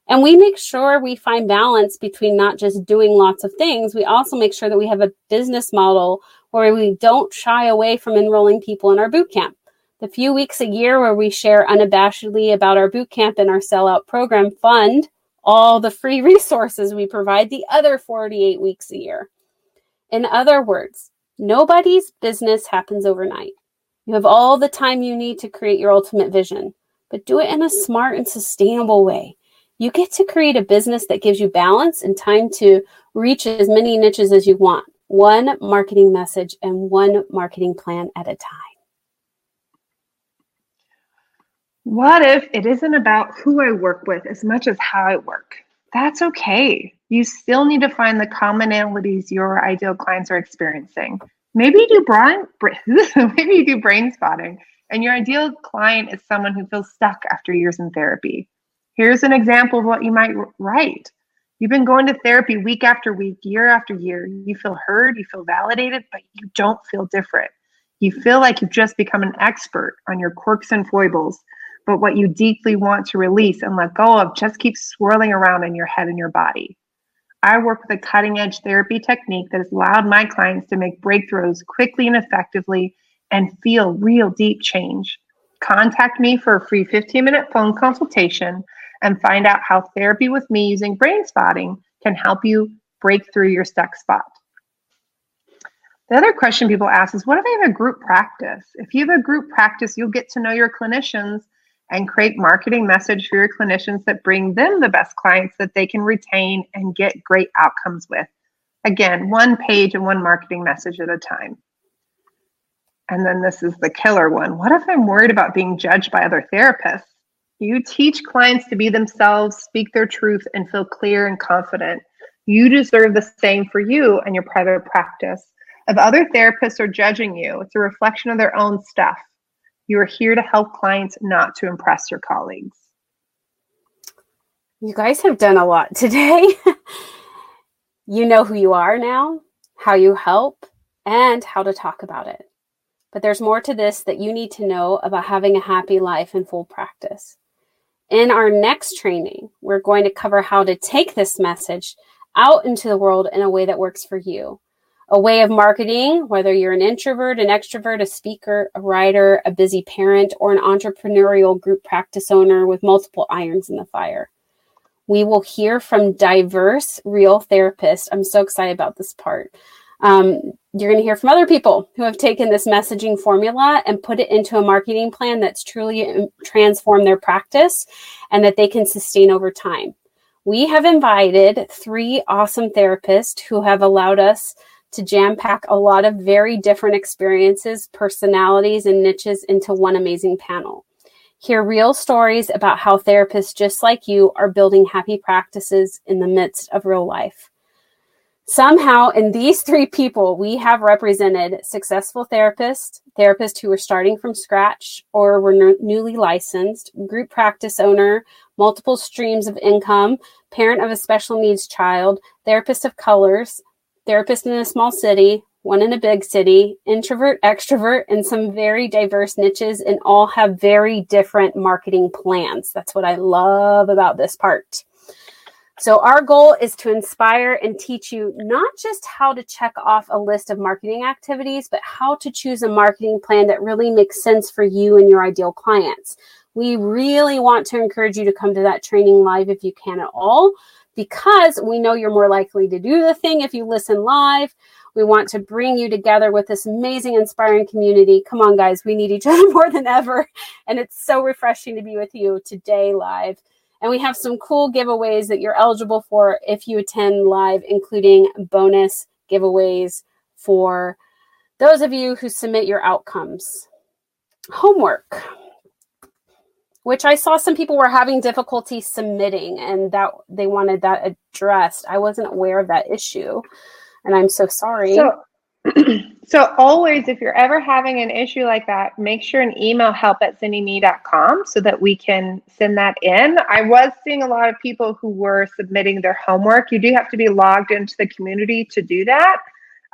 And we make sure we find balance between not just doing lots of things, we also make sure that we have a business model where we don't shy away from enrolling people in our boot camp. The few weeks a year where we share unabashedly about our boot camp and our sellout program fund all the free resources we provide the other 48 weeks a year. In other words, nobody's business happens overnight. You have all the time you need to create your ultimate vision, but do it in a smart and sustainable way you get to create a business that gives you balance and time to reach as many niches as you want, one marketing message and one marketing plan at a time. What if it isn't about who I work with as much as how I work? That's okay. You still need to find the commonalities your ideal clients are experiencing. Maybe you do brain, maybe you do brain spotting, and your ideal client is someone who feels stuck after years in therapy. Here's an example of what you might write. You've been going to therapy week after week, year after year. You feel heard, you feel validated, but you don't feel different. You feel like you've just become an expert on your quirks and foibles, but what you deeply want to release and let go of just keeps swirling around in your head and your body. I work with a cutting edge therapy technique that has allowed my clients to make breakthroughs quickly and effectively and feel real deep change. Contact me for a free 15 minute phone consultation and find out how therapy with me using brain spotting can help you break through your stuck spot. The other question people ask is what if I have a group practice? If you have a group practice, you'll get to know your clinicians and create marketing message for your clinicians that bring them the best clients that they can retain and get great outcomes with. Again, one page and one marketing message at a time. And then this is the killer one. What if I'm worried about being judged by other therapists? You teach clients to be themselves, speak their truth, and feel clear and confident. You deserve the same for you and your private practice. If other therapists are judging you, it's a reflection of their own stuff. You are here to help clients, not to impress your colleagues. You guys have done a lot today. you know who you are now, how you help, and how to talk about it. But there's more to this that you need to know about having a happy life in full practice. In our next training, we're going to cover how to take this message out into the world in a way that works for you. A way of marketing, whether you're an introvert, an extrovert, a speaker, a writer, a busy parent, or an entrepreneurial group practice owner with multiple irons in the fire. We will hear from diverse, real therapists. I'm so excited about this part um, you're going to hear from other people who have taken this messaging formula and put it into a marketing plan that's truly um, transformed their practice and that they can sustain over time. We have invited three awesome therapists who have allowed us to jam pack a lot of very different experiences, personalities, and niches into one amazing panel. Hear real stories about how therapists just like you are building happy practices in the midst of real life. Somehow, in these three people, we have represented successful therapists, therapists who were starting from scratch or were n- newly licensed, group practice owner, multiple streams of income, parent of a special needs child, therapist of colors, therapist in a small city, one in a big city, introvert, extrovert, and some very diverse niches, and all have very different marketing plans. That's what I love about this part. So, our goal is to inspire and teach you not just how to check off a list of marketing activities, but how to choose a marketing plan that really makes sense for you and your ideal clients. We really want to encourage you to come to that training live if you can at all, because we know you're more likely to do the thing if you listen live. We want to bring you together with this amazing, inspiring community. Come on, guys, we need each other more than ever. And it's so refreshing to be with you today live. And we have some cool giveaways that you're eligible for if you attend live, including bonus giveaways for those of you who submit your outcomes. Homework, which I saw some people were having difficulty submitting and that they wanted that addressed. I wasn't aware of that issue, and I'm so sorry. So so always, if you're ever having an issue like that, make sure and email help at zynnyme.com so that we can send that in. I was seeing a lot of people who were submitting their homework. You do have to be logged into the community to do that.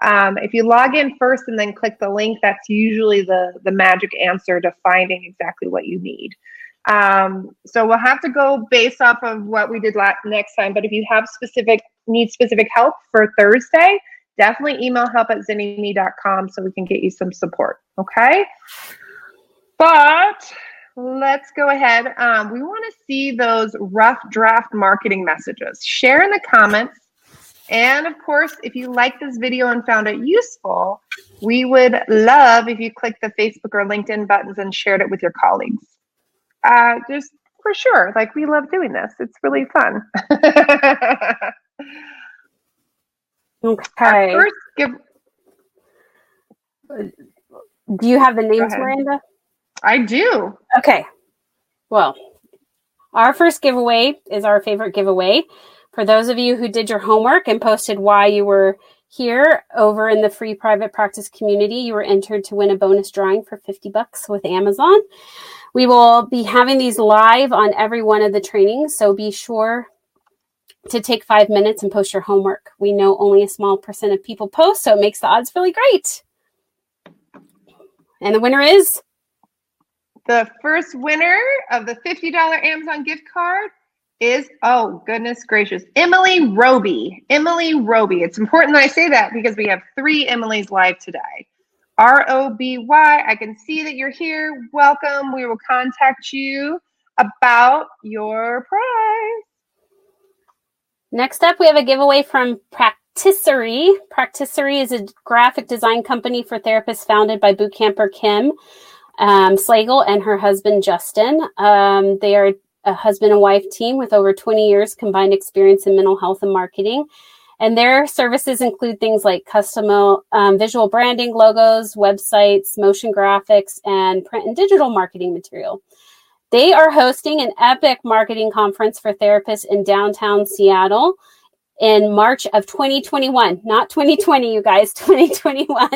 Um, if you log in first and then click the link, that's usually the, the magic answer to finding exactly what you need. Um, so we'll have to go based off of what we did last, next time. But if you have specific need specific help for Thursday, definitely email help at zynnyme.com so we can get you some support. Okay. But let's go ahead. Um, we want to see those rough draft marketing messages. Share in the comments. And of course, if you like this video and found it useful, we would love if you click the Facebook or LinkedIn buttons and shared it with your colleagues. Uh, just for sure. Like we love doing this. It's really fun. Okay. First give. Do you have the names, Miranda? I do. Okay. Well, our first giveaway is our favorite giveaway. For those of you who did your homework and posted why you were here over in the free private practice community, you were entered to win a bonus drawing for 50 bucks with Amazon. We will be having these live on every one of the trainings, so be sure to take five minutes and post your homework. We know only a small percent of people post, so it makes the odds really great. And the winner is the first winner of the $50 Amazon gift card is, oh, goodness gracious, Emily Roby. Emily Roby. It's important that I say that because we have three Emily's live today. R O B Y. I can see that you're here. Welcome. We will contact you about your prize. Next up, we have a giveaway from Practicery. Practicery is a graphic design company for therapists founded by bootcamper Kim um, Slagle and her husband Justin. Um, they are a husband and wife team with over 20 years combined experience in mental health and marketing. And their services include things like custom um, visual branding, logos, websites, motion graphics, and print and digital marketing material. They are hosting an epic marketing conference for therapists in downtown Seattle in March of 2021, not 2020, you guys, 2021.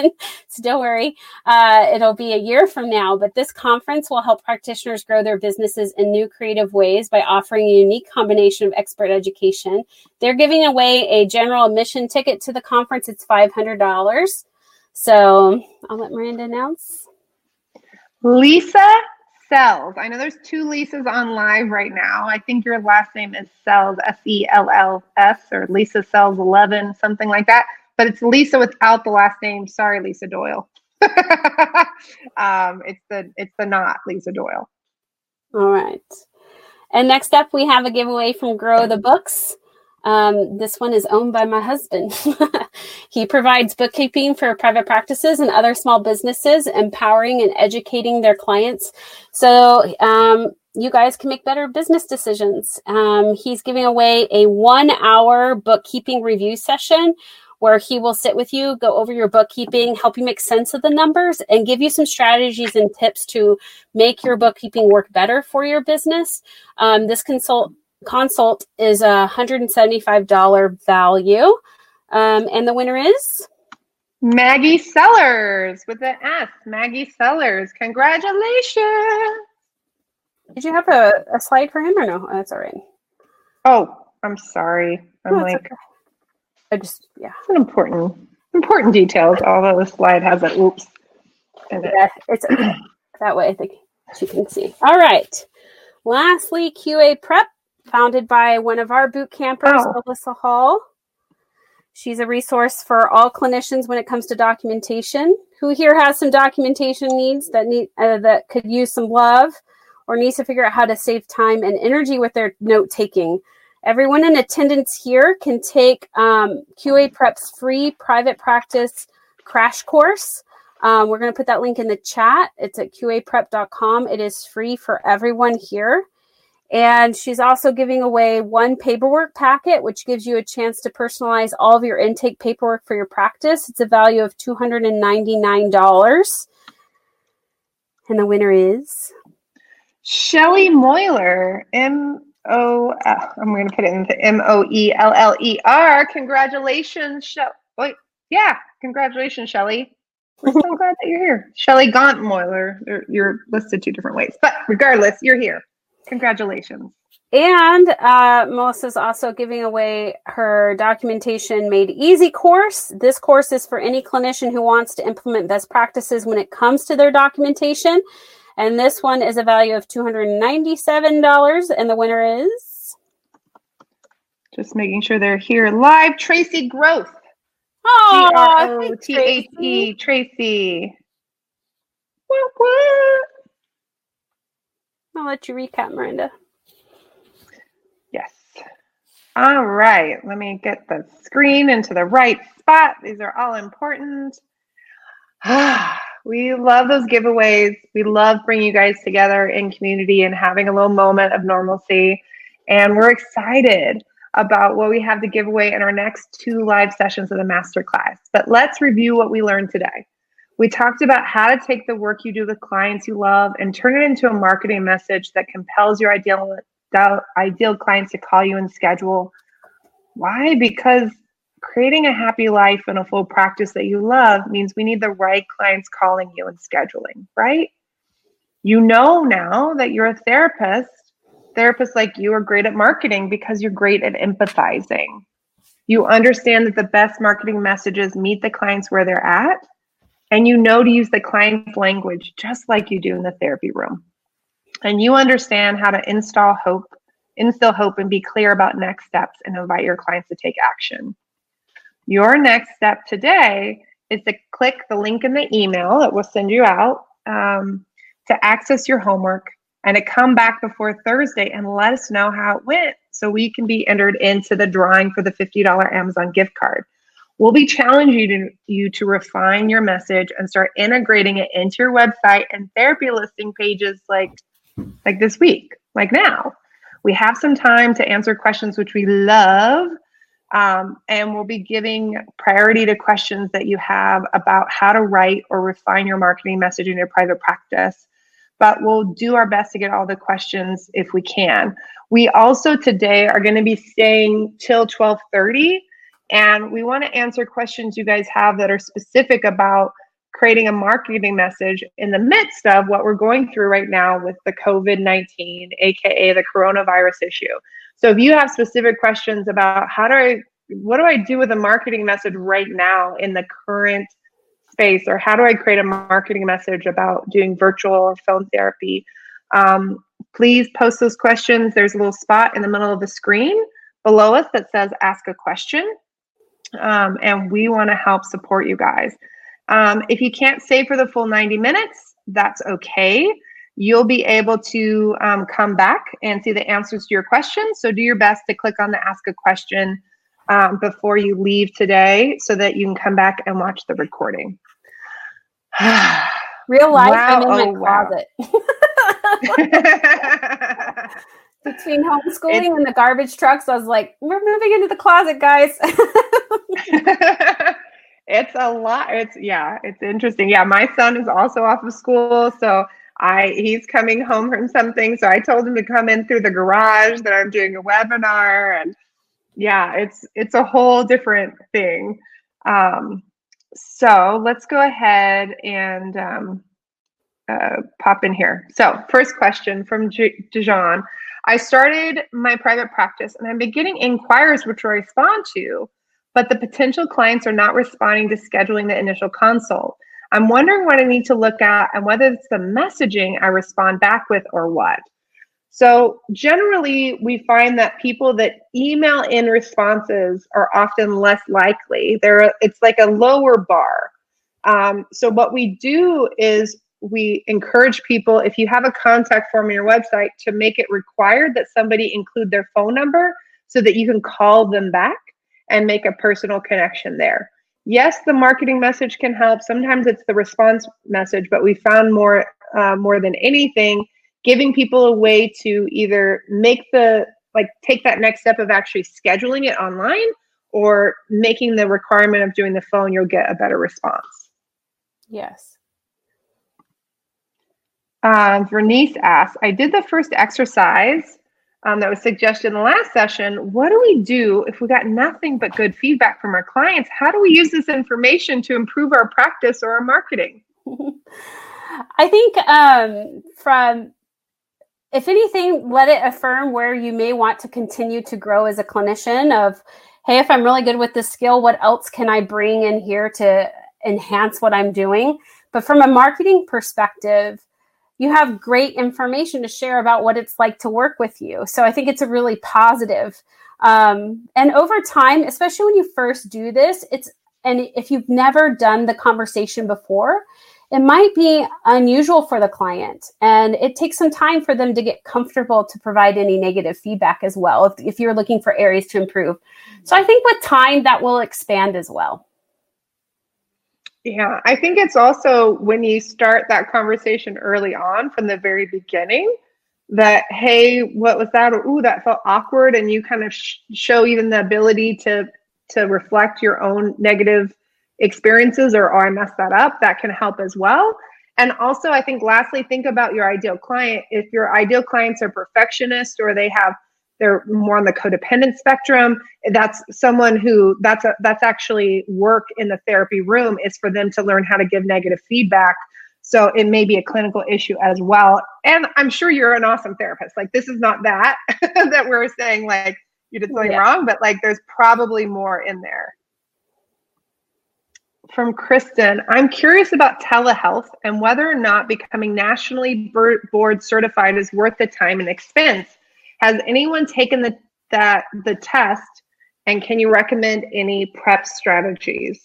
so don't worry, uh, it'll be a year from now. But this conference will help practitioners grow their businesses in new creative ways by offering a unique combination of expert education. They're giving away a general admission ticket to the conference. It's $500. So I'll let Miranda announce. Lisa Sells. I know there's two Lisas on live right now. I think your last name is Sells, S E L L S, or Lisa Sells 11, something like that. But it's Lisa without the last name. Sorry, Lisa Doyle. um, it's the it's the not Lisa Doyle. All right. And next up, we have a giveaway from Grow the Books. Um, this one is owned by my husband. he provides bookkeeping for private practices and other small businesses, empowering and educating their clients. So, um, you guys can make better business decisions. Um, he's giving away a one hour bookkeeping review session where he will sit with you, go over your bookkeeping, help you make sense of the numbers, and give you some strategies and tips to make your bookkeeping work better for your business. Um, this consult consult is a $175 value. Um, and the winner is Maggie Sellers with an S. Maggie Sellers. Congratulations. Did you have a, a slide for him or no? Oh, that's all right. Oh, I'm sorry. I'm no, like, okay. I just, yeah. It's an important, important details, although the slide has a oops. Yeah, it's okay. that way I think she can see. All right. Lastly, QA prep founded by one of our boot campers, oh. Maelisa Hall. She's a resource for all clinicians when it comes to documentation. Who here has some documentation needs that need uh, that could use some love, or needs to figure out how to save time and energy with their note taking? Everyone in attendance here can take um, QA Prep's free private practice crash course. Um, we're going to put that link in the chat. It's at qaprep.com. It is free for everyone here. And she's also giving away one paperwork packet, which gives you a chance to personalize all of your intake paperwork for your practice. It's a value of $299. And the winner is Shelly Moeller, M O. am going to put it into M O E L L E R. Congratulations, Shelly. Wait, Yeah, congratulations, Shelly. We're so glad that you're here. Shelly Gauntmoiler. You're listed two different ways, but regardless, you're here. Congratulations. And uh, Maelisa's also giving away her documentation made easy course. This course is for any clinician who wants to implement best practices when it comes to their documentation. And this one is a value of $297. And the winner is. Just making sure they're here live. Tracy Grothe. Oh, G R O T H E. Tracy. What, what? I'll let you recap, Miranda. Yes. All right. Let me get the screen into the right spot. These are all important. we love those giveaways. We love bringing you guys together in community and having a little moment of normalcy. And we're excited about what we have to give away in our next two live sessions of the masterclass. But let's review what we learned today. We talked about how to take the work you do with clients you love and turn it into a marketing message that compels your ideal ideal clients to call you and schedule. Why? Because creating a happy life and a full practice that you love means we need the right clients calling you and scheduling, right? You know now that you're a therapist. Therapists like you are great at marketing because you're great at empathizing. You understand that the best marketing messages meet the clients where they're at and you know to use the client's language just like you do in the therapy room. And you understand how to install hope, instill hope, and be clear about next steps and invite your clients to take action. Your next step today is to click the link in the email that we'll send you out um, to access your homework and to come back before Thursday and let us know how it went so we can be entered into the drawing for the $50 Amazon gift card. We'll be challenging you to, you to refine your message and start integrating it into your website and therapy listing pages like, like this week, like now. We have some time to answer questions, which we love. Um, and we'll be giving priority to questions that you have about how to write or refine your marketing message in your private practice. But we'll do our best to get all the questions if we can. We also today are going to be staying till 1230 and we want to answer questions you guys have that are specific about creating a marketing message in the midst of what we're going through right now with the COVID 19, AKA the coronavirus issue. So if you have specific questions about how do I, what do I do with a marketing message right now in the current space, or how do I create a marketing message about doing virtual or phone therapy? Um, please post those questions. There's a little spot in the middle of the screen below us that says ask a question um, and we want to help support you guys. Um, if you can't stay for the full 90 minutes, that's okay. You'll be able to um, come back and see the answers to your questions. So do your best to click on the ask a question um, before you leave today so that you can come back and watch the recording. Real life, wow. I'm in oh, my closet. between homeschooling it's, and the garbage trucks, I was like, we're moving into the closet, guys. it's a lot. It's yeah, it's interesting. Yeah, my son is also off of school, so I he's coming home from something. So I told him to come in through the garage that I'm doing a webinar and yeah, it's it's a whole different thing. Um, so let's go ahead and um, uh, pop in here. So first question from J- Dijon. I started my private practice and I'm been getting inquiries which I respond to, but the potential clients are not responding to scheduling the initial consult. I'm wondering what I need to look at and whether it's the messaging I respond back with or what. So, generally, we find that people that email in responses are often less likely. There, it's like a lower bar. Um, so, what we do is we encourage people if you have a contact form on your website to make it required that somebody include their phone number so that you can call them back and make a personal connection there. Yes the marketing message can help. Sometimes it's the response message but we found more uh, more than anything giving people a way to either make the like take that next step of actually scheduling it online or making the requirement of doing the phone you'll get a better response. Yes um, Vernice asks, I did the first exercise um, that was suggested in the last session. What do we do if we got nothing but good feedback from our clients? How do we use this information to improve our practice or our marketing? I think um, from if anything, let it affirm where you may want to continue to grow as a clinician of, hey, if I'm really good with this skill, what else can I bring in here to enhance what I'm doing? But from a marketing perspective, you have great information to share about what it's like to work with you. So I think it's a really positive. Um, and over time, especially when you first do this, it's and if you've never done the conversation before, it might be unusual for the client and it takes some time for them to get comfortable to provide any negative feedback as well if, if you're looking for areas to improve so i think with time that will expand as well yeah i think it's also when you start that conversation early on from the very beginning that hey what was that? Ooh that felt awkward. And you kind of sh- show even the ability to to reflect your own negative experiences or oh i messed that up. That can help as well. And also i think lastly think about your ideal client. If your ideal clients are perfectionists or they have they're more on the codependent spectrum that's someone who that's a, that's actually work in the therapy room is for them to learn how to give negative feedback so it may be a clinical issue as well and i'm sure you're an awesome therapist like this is not that that we're saying like you did something yeah. wrong but like there's probably more in there from Kristen. I'm curious about telehealth and whether or not becoming nationally board certified is worth the time and expense. Has anyone taken the that the test and can you recommend any prep strategies?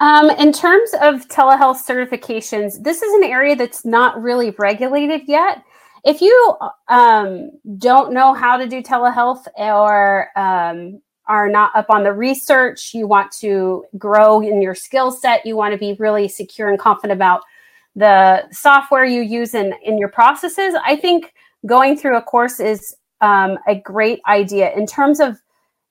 Um, in terms of telehealth certifications, this is an area that's not really regulated yet. If you um, don't know how to do telehealth or um, are not up on the research, you want to grow in your skill set, you want to be really secure and confident about the software you use in, in your processes, I think going through a course is um, a great idea. In terms of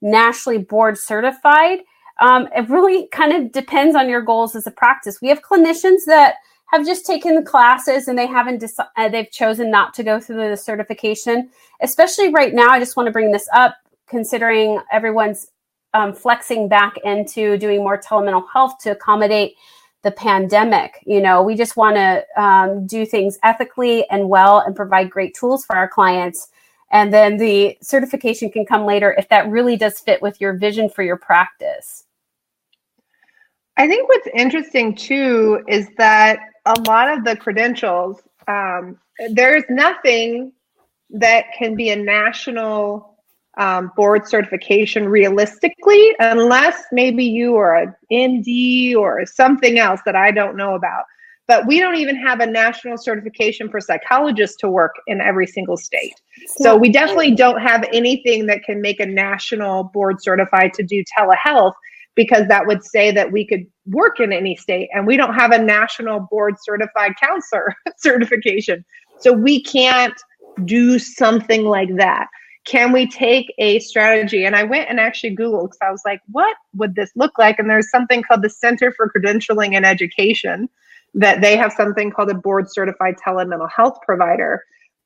nationally board certified, um, it really kind of depends on your goals as a practice. We have clinicians that have just taken the classes and they haven't deci- uh, they've chosen not to go through the certification especially right now i just want to bring this up considering everyone's um, flexing back into doing more telemental health to accommodate the pandemic. You know, we just want to um, do things ethically and well and provide great tools for our clients. And then the certification can come later if that really does fit with your vision for your practice. I think what's interesting too is that a lot of the credentials, um, there's nothing that can be a national um, board certification realistically, unless maybe you are an ND or something else that I don't know about. But we don't even have a national certification for psychologists to work in every single state. So we definitely don't have anything that can make a national board certified to do telehealth because that would say that we could work in any state and we don't have a national board certified counselor certification. So we can't do something like that can we take a strategy? And I went and actually Googled because I was like, what would this look like? And there's something called the Center for Credentialing and Education that they have something called a board certified telemental health provider.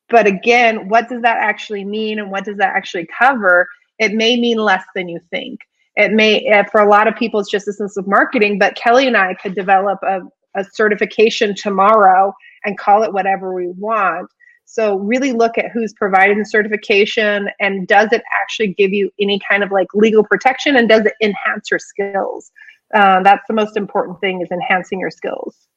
But again, what does that actually mean and what does that actually cover? It may mean less than you think. It may, eh, for a lot of people, it's just a sense of marketing, but Kelly and I could develop a, a certification tomorrow and call it whatever we want so really look at who's providing the certification and does it actually give you any kind of like legal protection and does it enhance your skills? Uh, that's the most important thing is enhancing your skills.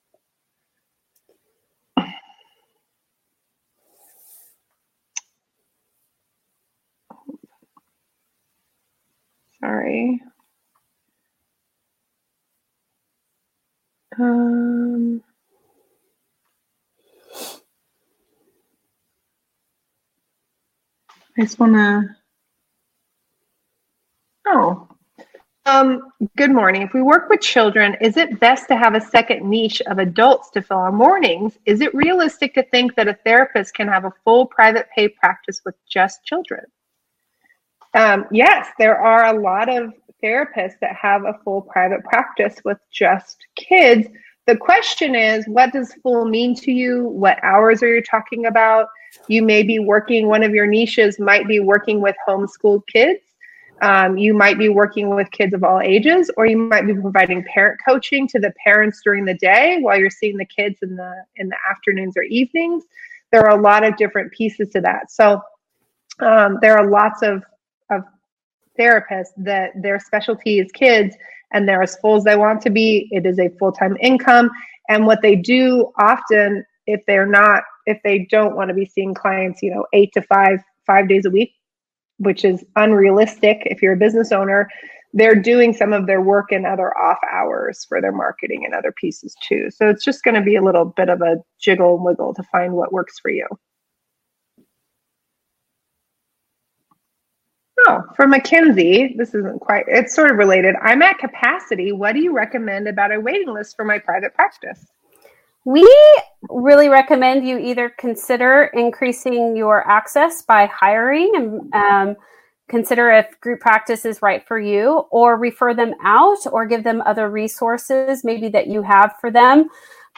Sorry. Um, I just want to. Oh. Um, good morning. If we work with children, is it best to have a second niche of adults to fill our mornings? Is it realistic to think that a therapist can have a full private pay practice with just children? Um, yes, there are a lot of therapists that have a full private practice with just kids, the question is what does full mean to you? What hours are you talking about? You may be working, one of your niches might be working with homeschooled kids. Um, you might be working with kids of all ages, or you might be providing parent coaching to the parents during the day while you're seeing the kids in the in the afternoons or evenings. There are a lot of different pieces to that. So um, there are lots of of therapists that their specialty is kids and they're as full as they want to be. It is a full time income. And what they do often, if they're not, if they don't want to be seeing clients, you know, eight to five, five days a week, which is unrealistic if you're a business owner, they're doing some of their work in other off hours for their marketing and other pieces too. So it's just going to be a little bit of a jiggle and wiggle to find what works for you. Oh, for McKinsey, this isn't quite, it's sort of related. I'm at capacity. What do you recommend about a waiting list for my private practice? We really recommend you either consider increasing your access by hiring and um, consider if group practice is right for you, or refer them out or give them other resources maybe that you have for them.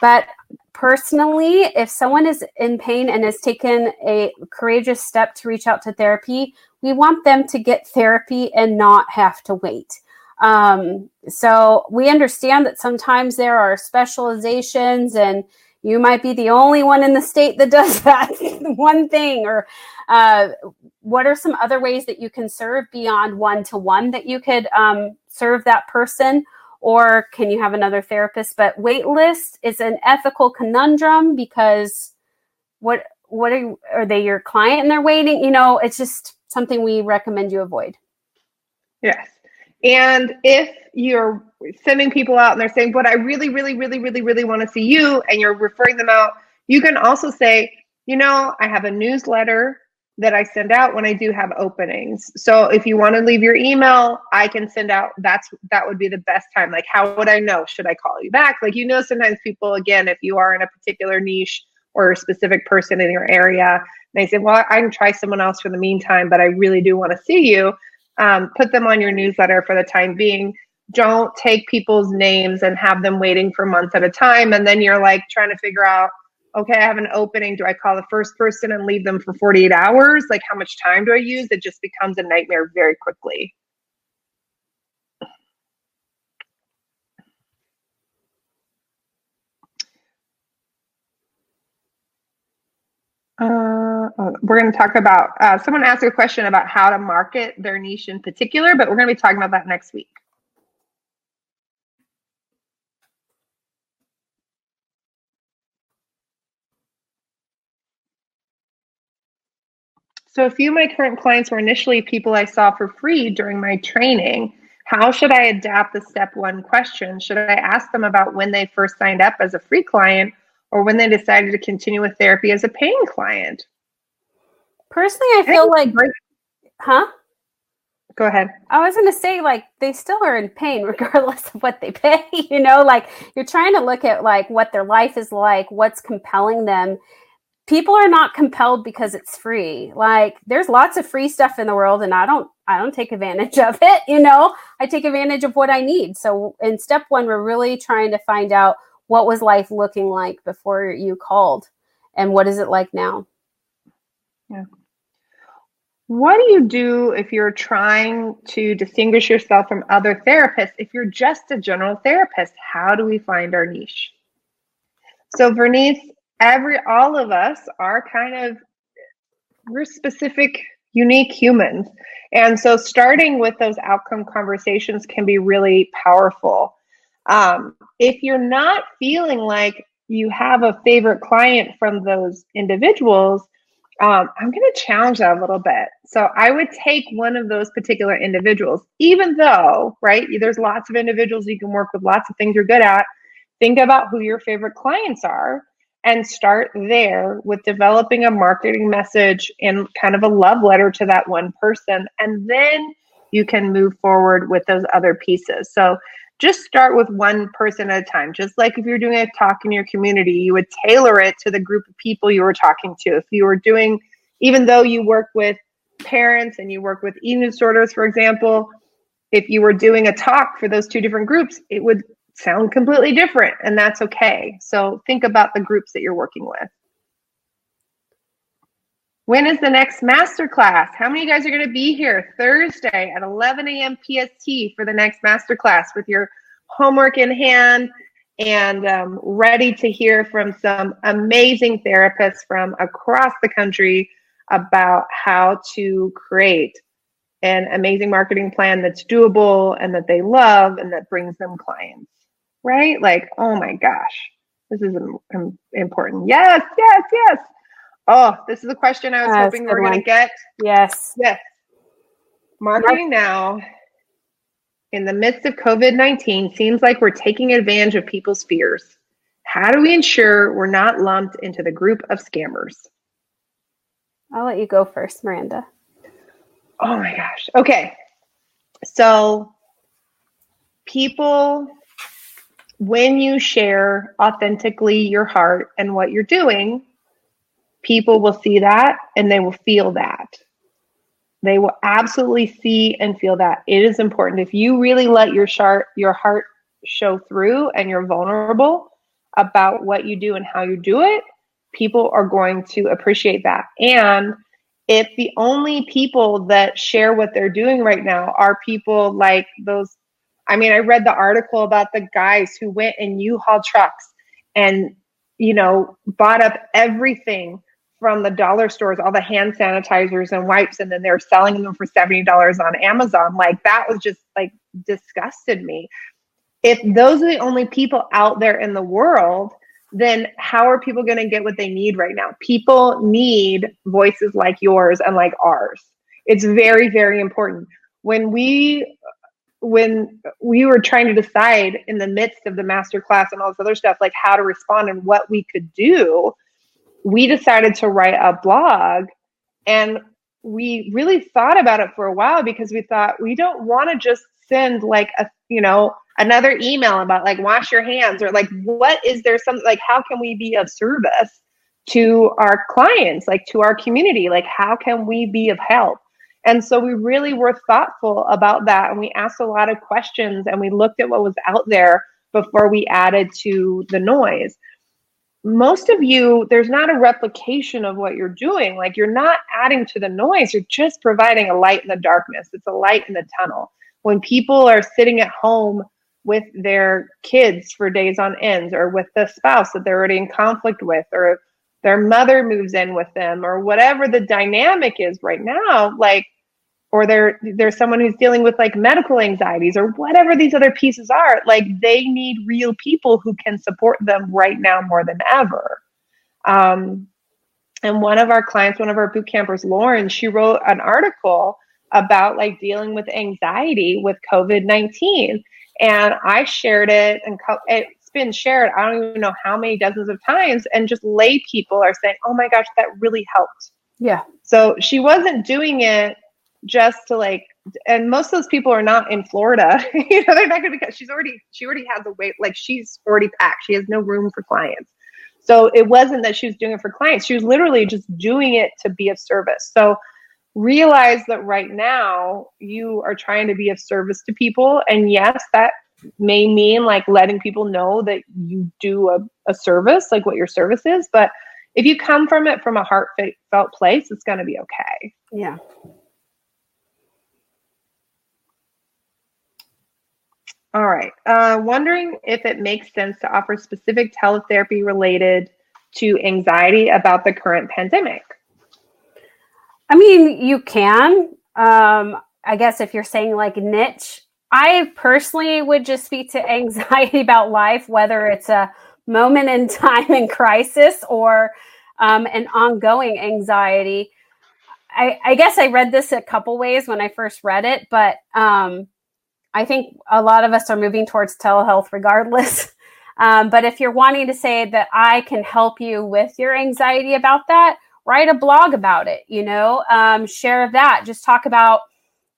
But personally, if someone is in pain and has taken a courageous step to reach out to therapy, we want them to get therapy and not have to wait. Um, so we understand that sometimes there are specializations and you might be the only one in the state that does that one thing or uh, what are some other ways that you can serve beyond one to one that you could um, serve that person or can you have another therapist but wait list is an ethical conundrum because what what are, are they your client and they're waiting you know it's just something we recommend you avoid. Yes. And if you're sending people out and they're saying, but I really, really, really, really, really want to see you, and you're referring them out, you can also say, you know, I have a newsletter that I send out when I do have openings. So if you want to leave your email, I can send out that's that would be the best time. Like how would I know? Should I call you back? Like you know sometimes people again if you are in a particular niche or a specific person in your area, they say, well, I can try someone else for the meantime, but I really do want to see you. Um, put them on your newsletter for the time being. Don't take people's names and have them waiting for months at a time. And then you're like trying to figure out, okay, I have an opening. Do I call the first person and leave them for 48 hours? Like, how much time do I use? It just becomes a nightmare very quickly. Uh, oh, we're going to talk about, uh, someone asked a question about how to market their niche in particular, but we're going to be talking about that next week. So a few of my current clients were initially people I saw for free during my training. How should I adapt the step one question? Should I ask them about when they first signed up as a free client or when they decided to continue with therapy as a paying client? Personally, I feel like, huh? Go ahead. I was going to say, like, they still are in pain regardless of what they pay. You know, like, you're trying to look at, like, what their life is like, what's compelling them. People are not compelled because it's free. Like, there's lots of free stuff in the world, and I don't, I don't take advantage of it. You know, I take advantage of what I need. So, in step one, we're really trying to find out what was life looking like before you called and what is it like now yeah what do you do if you're trying to distinguish yourself from other therapists if you're just a general therapist how do we find our niche so vernice every all of us are kind of we're specific unique humans and so starting with those outcome conversations can be really powerful um, if you're not feeling like you have a favorite client from those individuals, um, I'm going to challenge that a little bit. So I would take one of those particular individuals, even though, right, there's lots of individuals you can work with, lots of things you're good at. Think about who your favorite clients are and start there with developing a marketing message and kind of a love letter to that one person. And then you can move forward with those other pieces. So just start with one person at a time. Just like if you're doing a talk in your community, you would tailor it to the group of people you were talking to. If you were doing, even though you work with parents and you work with eating disorders, for example, if you were doing a talk for those two different groups, it would sound completely different, and that's okay. So think about the groups that you're working with. When is the next master class? How many of you guys are going to be here Thursday at 11 a.m. PST for the next master class with your homework in hand and um, ready to hear from some amazing therapists from across the country about how to create an amazing marketing plan that's doable and that they love and that brings them clients, right? Like, oh my gosh, this is important. Yes, yes, yes. Oh, this is a question I was That's hoping we were going to get. Yes. Yes. Marketing now in the midst of COVID 19 seems like we're taking advantage of people's fears. How do we ensure we're not lumped into the group of scammers? I'll let you go first, Miranda. Oh my gosh. Okay. So, people, when you share authentically your heart and what you're doing, people will see that and they will feel that. They will absolutely see and feel that. It is important. If you really let your chart, your heart show through and you're vulnerable about what you do and how you do it, people are going to appreciate that. And if the only people that share what they're doing right now are people like those I mean, I read the article about the guys who went in U-Haul trucks and you know, bought up everything from the dollar stores, all the hand sanitizers and wipes, and then they're selling them for $70 on Amazon. Like that was just like disgusted me. If those are the only people out there in the world, then how are people going to get what they need right now? People need voices like yours and like ours. It's very, very important. When we when we were trying to decide in the midst of the master class and all this other stuff, like how to respond and what we could do, we decided to write a blog. And we really thought about it for a while because we thought we don't want to just send like a you know another email about like wash your hands or like what is there some like how can we be of service to our clients like to our community? Like how can we be of help and so we really were thoughtful about that and we asked a lot of questions and we looked at what was out there before we added to the noise most of you, there's not a replication of what you're doing. Like you're not adding to the noise, you're just providing a light in the darkness. It's a light in the tunnel. When people are sitting at home with their kids for days on ends, or with the spouse that they're already in conflict with, or their mother moves in with them, or whatever the dynamic is right now, like or there there's someone who's dealing with like medical anxieties or whatever these other pieces are like they need real people who can support them right now more than ever. Um, and one of our clients one of our boot campers lauren she wrote an article about like dealing with anxiety with covid-19 and i shared it and co- it's been shared i don't even know how many dozens of times and just lay people are saying oh my gosh that really helped yeah so she wasn't doing it just to like and most of those people are not in Florida. you know, they're not gonna be, she's already she already has a weight like she's already packed. She has no room for clients. So it wasn't that she was doing it for clients. She was literally just doing it to be of service. So realize that right now you are trying to be of service to people. And yes, that may mean like letting people know that you do a, a service, like what your service is. But if you come from it from a heartfelt place, it's going to be okay. Yeah. All right. Uh, wondering if it makes sense to offer specific teletherapy related to anxiety about the current pandemic. I mean, you can. Um, I guess if you're saying like niche, I personally would just speak to anxiety about life, whether it's a moment in time in crisis or um, an ongoing anxiety. I, I, guess I read this a couple ways when I first read it, but um, I think a lot of us are moving towards telehealth regardless. Um, but if you're wanting to say that I can help you with your anxiety about that, write a blog about it, you know, um, share that. Just talk about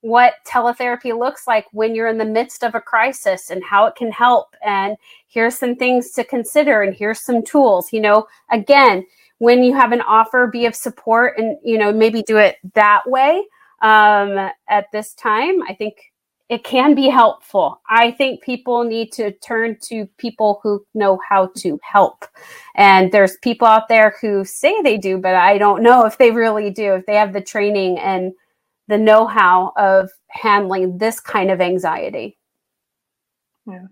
what teletherapy looks like when you're in the midst of a crisis and how it can help. And here's some things to consider, and here's some tools. You know, again, when you have an offer, be of support and, you know, maybe do it that way um, at this time. I think it can be helpful. I think people need to turn to people who know how to help. And there's people out there who say they do, but I don't know if they really do, if they have the training and the know how of handling this kind of anxiety. Yeah.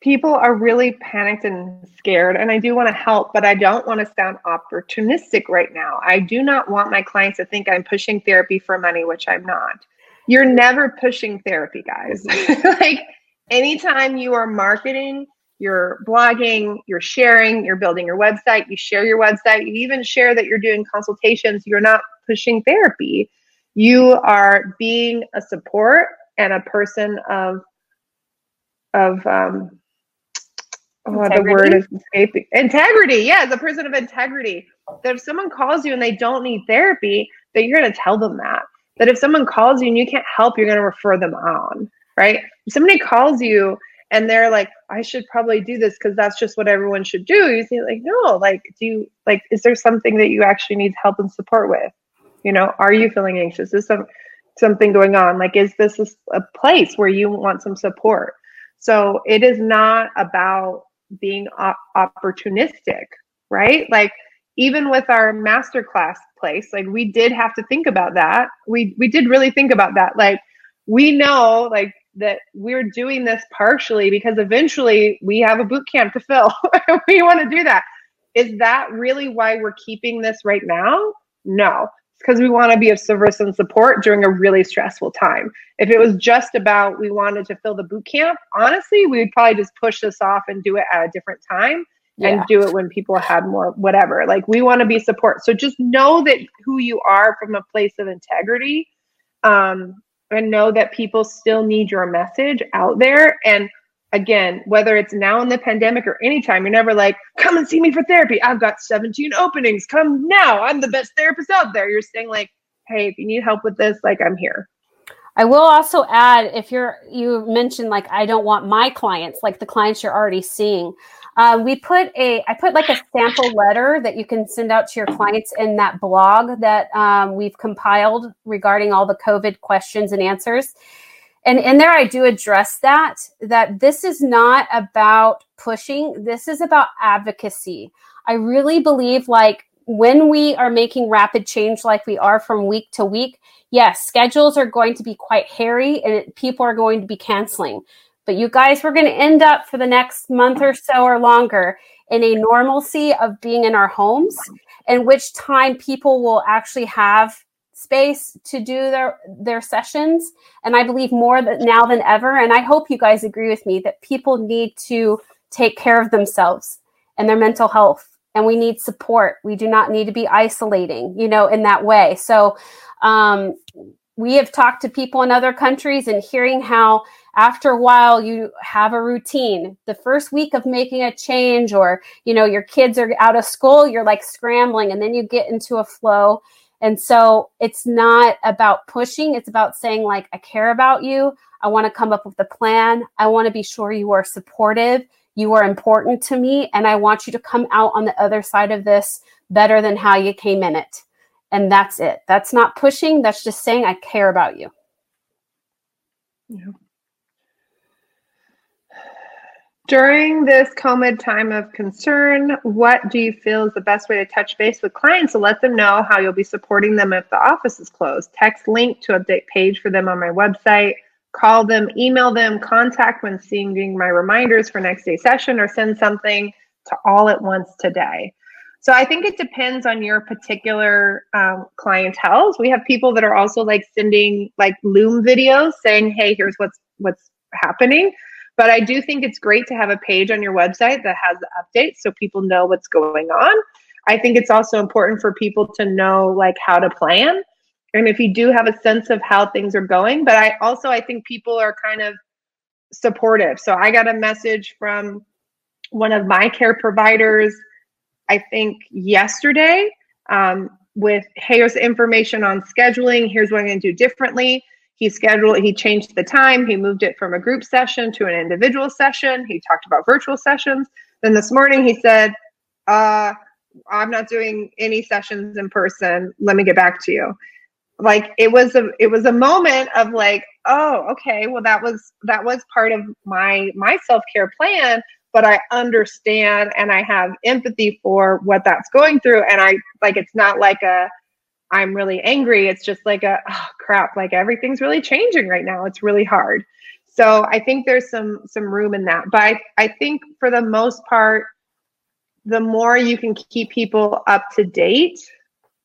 People are really panicked and scared, and I do want to help, but I don't want to sound opportunistic right now. I do not want my clients to think I'm pushing therapy for money, which I'm not. You're never pushing therapy, guys. like anytime you are marketing, you're blogging, you're sharing, you're building your website, you share your website, you even share that you're doing consultations, you're not pushing therapy. You are being a support and a person of of um oh, the word is escaping integrity. Yeah, as a person of integrity. That if someone calls you and they don't need therapy, that you're going to tell them that. That if someone calls you and you can't help, you're going to refer them on, right? If somebody calls you and they're like, I should probably do this because that's just what everyone should do. You say like, no, like, do you like, is there something that you actually need help and support with? You know, are you feeling anxious? Is some something going on? Like, is this a place where you want some support? So it is not about being op- opportunistic, right? Like even with our masterclass place, like we did have to think about that. We we did really think about that. Like we know like that we're doing this partially because eventually we have a boot camp to fill. we want to do that. Is that really why we're keeping this right now? No it's because we want to be of service and support during a really stressful time. If it was just about we wanted to fill the boot camp, honestly, we would probably just push this off and do it at a different time yeah. and do it when people had more whatever. Like we want to be support. So just know that who you are from a place of integrity. Um, and know that people still need your message out there and again, whether it's now in the pandemic or anytime, you're never like, come and see me for therapy. I've got 17 openings. Come now. I'm the best therapist out there. You're saying like, hey, if you need help with this, like I'm here. I will also add if you're you mentioned like I don't want my clients like the clients you're already seeing. Uh, we put a I put like a sample letter that you can send out to your clients in that blog that um, we've compiled regarding all the COVID questions and answers. And in there i do address that that this is not about pushing. This is about advocacy. I really believe like when we are making rapid change like we are from week to week yes schedules are going to be quite hairy and people are going to be canceling but you guys we're going to end up for the next month or so or longer in a normalcy of being in our homes in which time people will actually have space to do their their sessions. And i believe more than now than ever and i hope you guys agree with me that people need to take care of themselves and their mental health. And we need support. We do not need to be isolating you know in that way. So um, we have talked to people in other countries and hearing how after a while you have a routine the first week of making a change or you know your kids are out of school you're like scrambling and then you get into a flow and so it's not about pushing, it's about saying, like, I care about you. I want to come up with a plan. I want to be sure you are supportive. You are important to me. And I want you to come out on the other side of this better than how you came in it. And that's it. That's not pushing. That's just saying, I care about you. Yeah. During this COVID time of concern, what do you feel is the best way to touch base with clients to let them know how you'll be supporting them if the office is closed? Text link to update page for them on my website. Call them, email them, contact when seeing my reminders for next day session, or send something to all at once today. So I think it depends on your particular um, clientele. We have people that are also like sending like Loom videos saying, "Hey, here's what's what's happening." But I do think it's great to have a page on your website that has the updates so people know what's going on. I think it's also important for people to know like how to plan and if you do have a sense of how things are going, but I also I think people are kind of supportive. So I got a message from one of my care providers I think yesterday um, with here's information on scheduling, here's what I'm going to do differently. He scheduled he changed the time. He moved it from a group session to an individual session. He talked about virtual sessions. Then this morning he said uh, i'm not doing any sessions in person. Let me get back to you. Like it was a it was a moment of like oh, okay, well that was that was part of my my self-care plan, but I understand and I have empathy for what that's going through. And I like it's not like a I'm really angry. It's just like a oh, crap, like everything's really changing right now. It's really hard. So I think there's some some room in that. But I, I think for the most part, the more you can keep people up to date,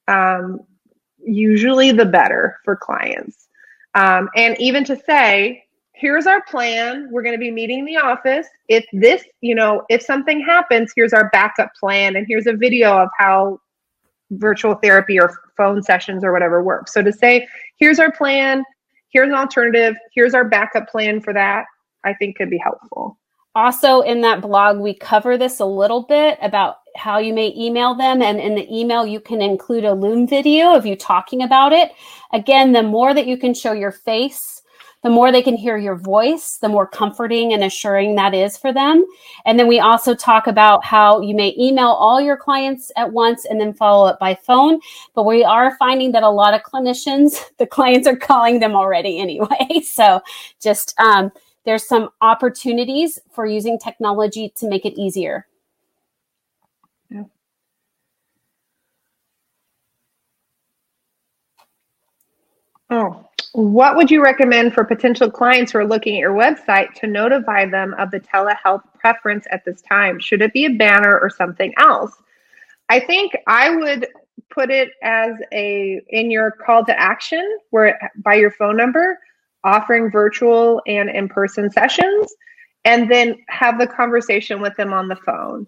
um, usually the better for clients. Um, and even to say, here's our plan. We're going to be meeting in the office. If this, you know, if something happens, here's our backup plan, and here's a video of how virtual therapy or phone sessions or whatever work. So to say, here's our plan, here's an alternative, here's our backup plan for that, I think could be helpful. Also, in that blog, we cover this a little bit about how you may email them. And in the email, you can include a Loom video of you talking about it. Again, the more that you can show your face, the more they can hear your voice, the more comforting and assuring that is for them. And then we also talk about how you may email all your clients at once and then follow up by phone. But we are finding that a lot of clinicians, the clients are calling them already anyway. So just, um, there's some opportunities for using technology to make it easier. Oh, what would you recommend for potential clients who are looking at your website to notify them of the telehealth preference at this time? Should it be a banner or something else? I think I would put it as a in your call to action where by your phone number offering virtual and in-person sessions and then have the conversation with them on the phone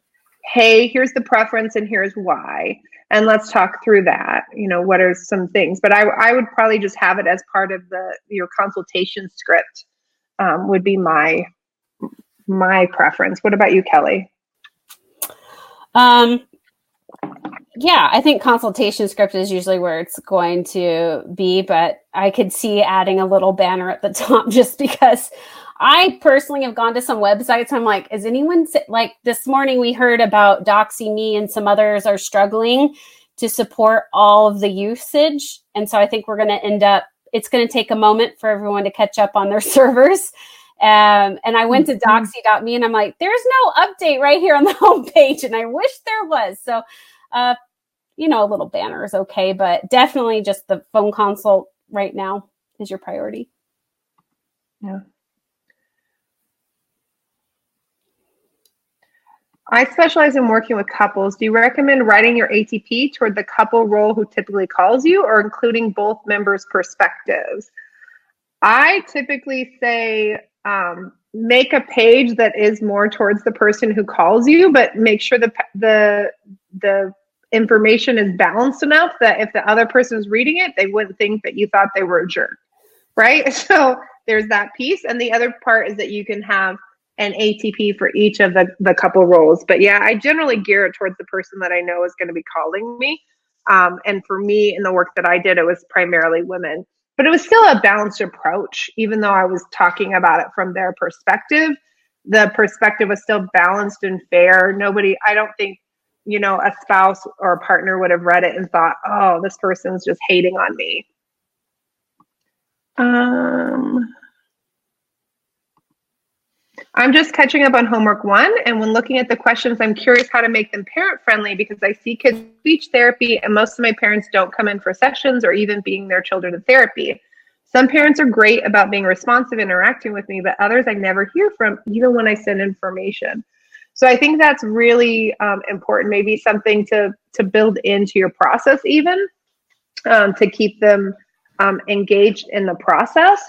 hey here's the preference and here's why and let's talk through that you know what are some things but i, I would probably just have it as part of the your consultation script um, would be my my preference. What about you kelly? Um yeah i think consultation script is usually where it's going to be but i could see adding a little banner at the top just because I personally have gone to some websites. I'm like, is anyone like this morning we heard about Doxy Me and some others are struggling to support all of the usage. And so I think we're going to end up, it's going to take a moment for everyone to catch up on their servers. Um, and I went to mm-hmm. doxy.me and I'm like, there's no update right here on the homepage. And I wish there was. So, uh, you know, a little banner is okay, but definitely just the phone consult right now is your priority. Yeah. I specialize in working with couples. Do you recommend writing your ATP toward the couple role who typically calls you or including both members' perspectives? I typically say um, make a page that is more towards the person who calls you, but make sure the the the information is balanced enough that if the other person is reading it, they wouldn't think that you thought they were a jerk, right? So there's that piece, and the other part is that you can have an ATP for each of the, the couple roles. But yeah, I generally gear it towards the person that I know is going to be calling me. Um, and for me, in the work that I did, it was primarily women. But it was still a balanced approach, even though I was talking about it from their perspective. The perspective was still balanced and fair. Nobody, I don't think, you know, a spouse or a partner would have read it and thought, oh, this person's just hating on me. Um, I'm just catching up on homework one. And when looking at the questions, I'm curious how to make them parent friendly because I see kids speech therapy and most of my parents don't come in for sessions or even being their children in therapy. Some parents are great about being responsive, interacting with me, but others I never hear from, even when I send information. So I think that's really um, important. Maybe something to to build into your process, even um, to keep them um, engaged in the process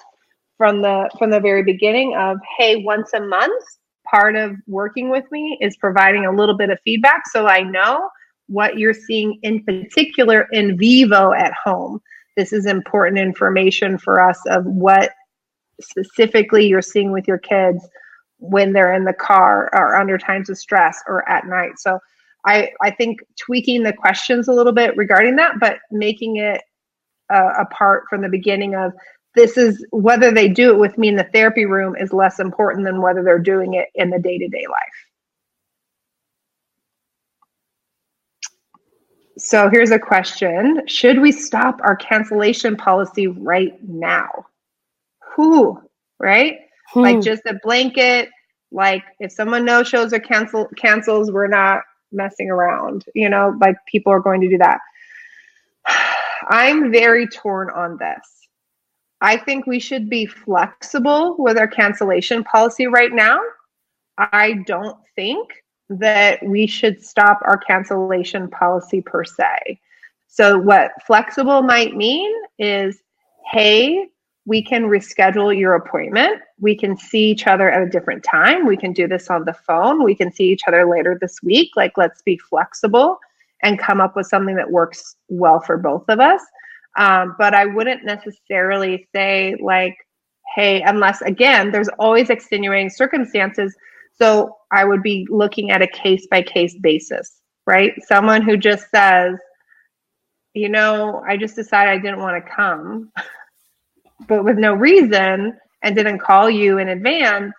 from the from the very beginning of hey once a month part of working with me is providing a little bit of feedback so i know what you're seeing in particular in vivo at home. This is important information for us of what specifically you're seeing with your kids when they're in the car or under times of stress or at night. So i i think tweaking the questions a little bit regarding that but making it uh, apart from the beginning of this is whether they do it with me in the therapy room is less important than whether they're doing it in the day-to-day life so here's a question should we stop our cancellation policy right now who, right? Hmm. Like just a blanket, like if someone no shows or cancel cancels, we're not messing around. You know, like people are going to do that. I'm very torn on this. I think we should be flexible with our cancellation policy right now. I don't think that we should stop our cancellation policy per se. So, what flexible might mean is hey, we can reschedule your appointment. We can see each other at a different time. We can do this on the phone. We can see each other later this week. Like, let's be flexible and come up with something that works well for both of us. Um, but I wouldn't necessarily say, like, hey, unless again, there's always extenuating circumstances. So I would be looking at a case by case basis, right? Someone who just says, you know, I just decided I didn't want to come, but with no reason and didn't call you in advance.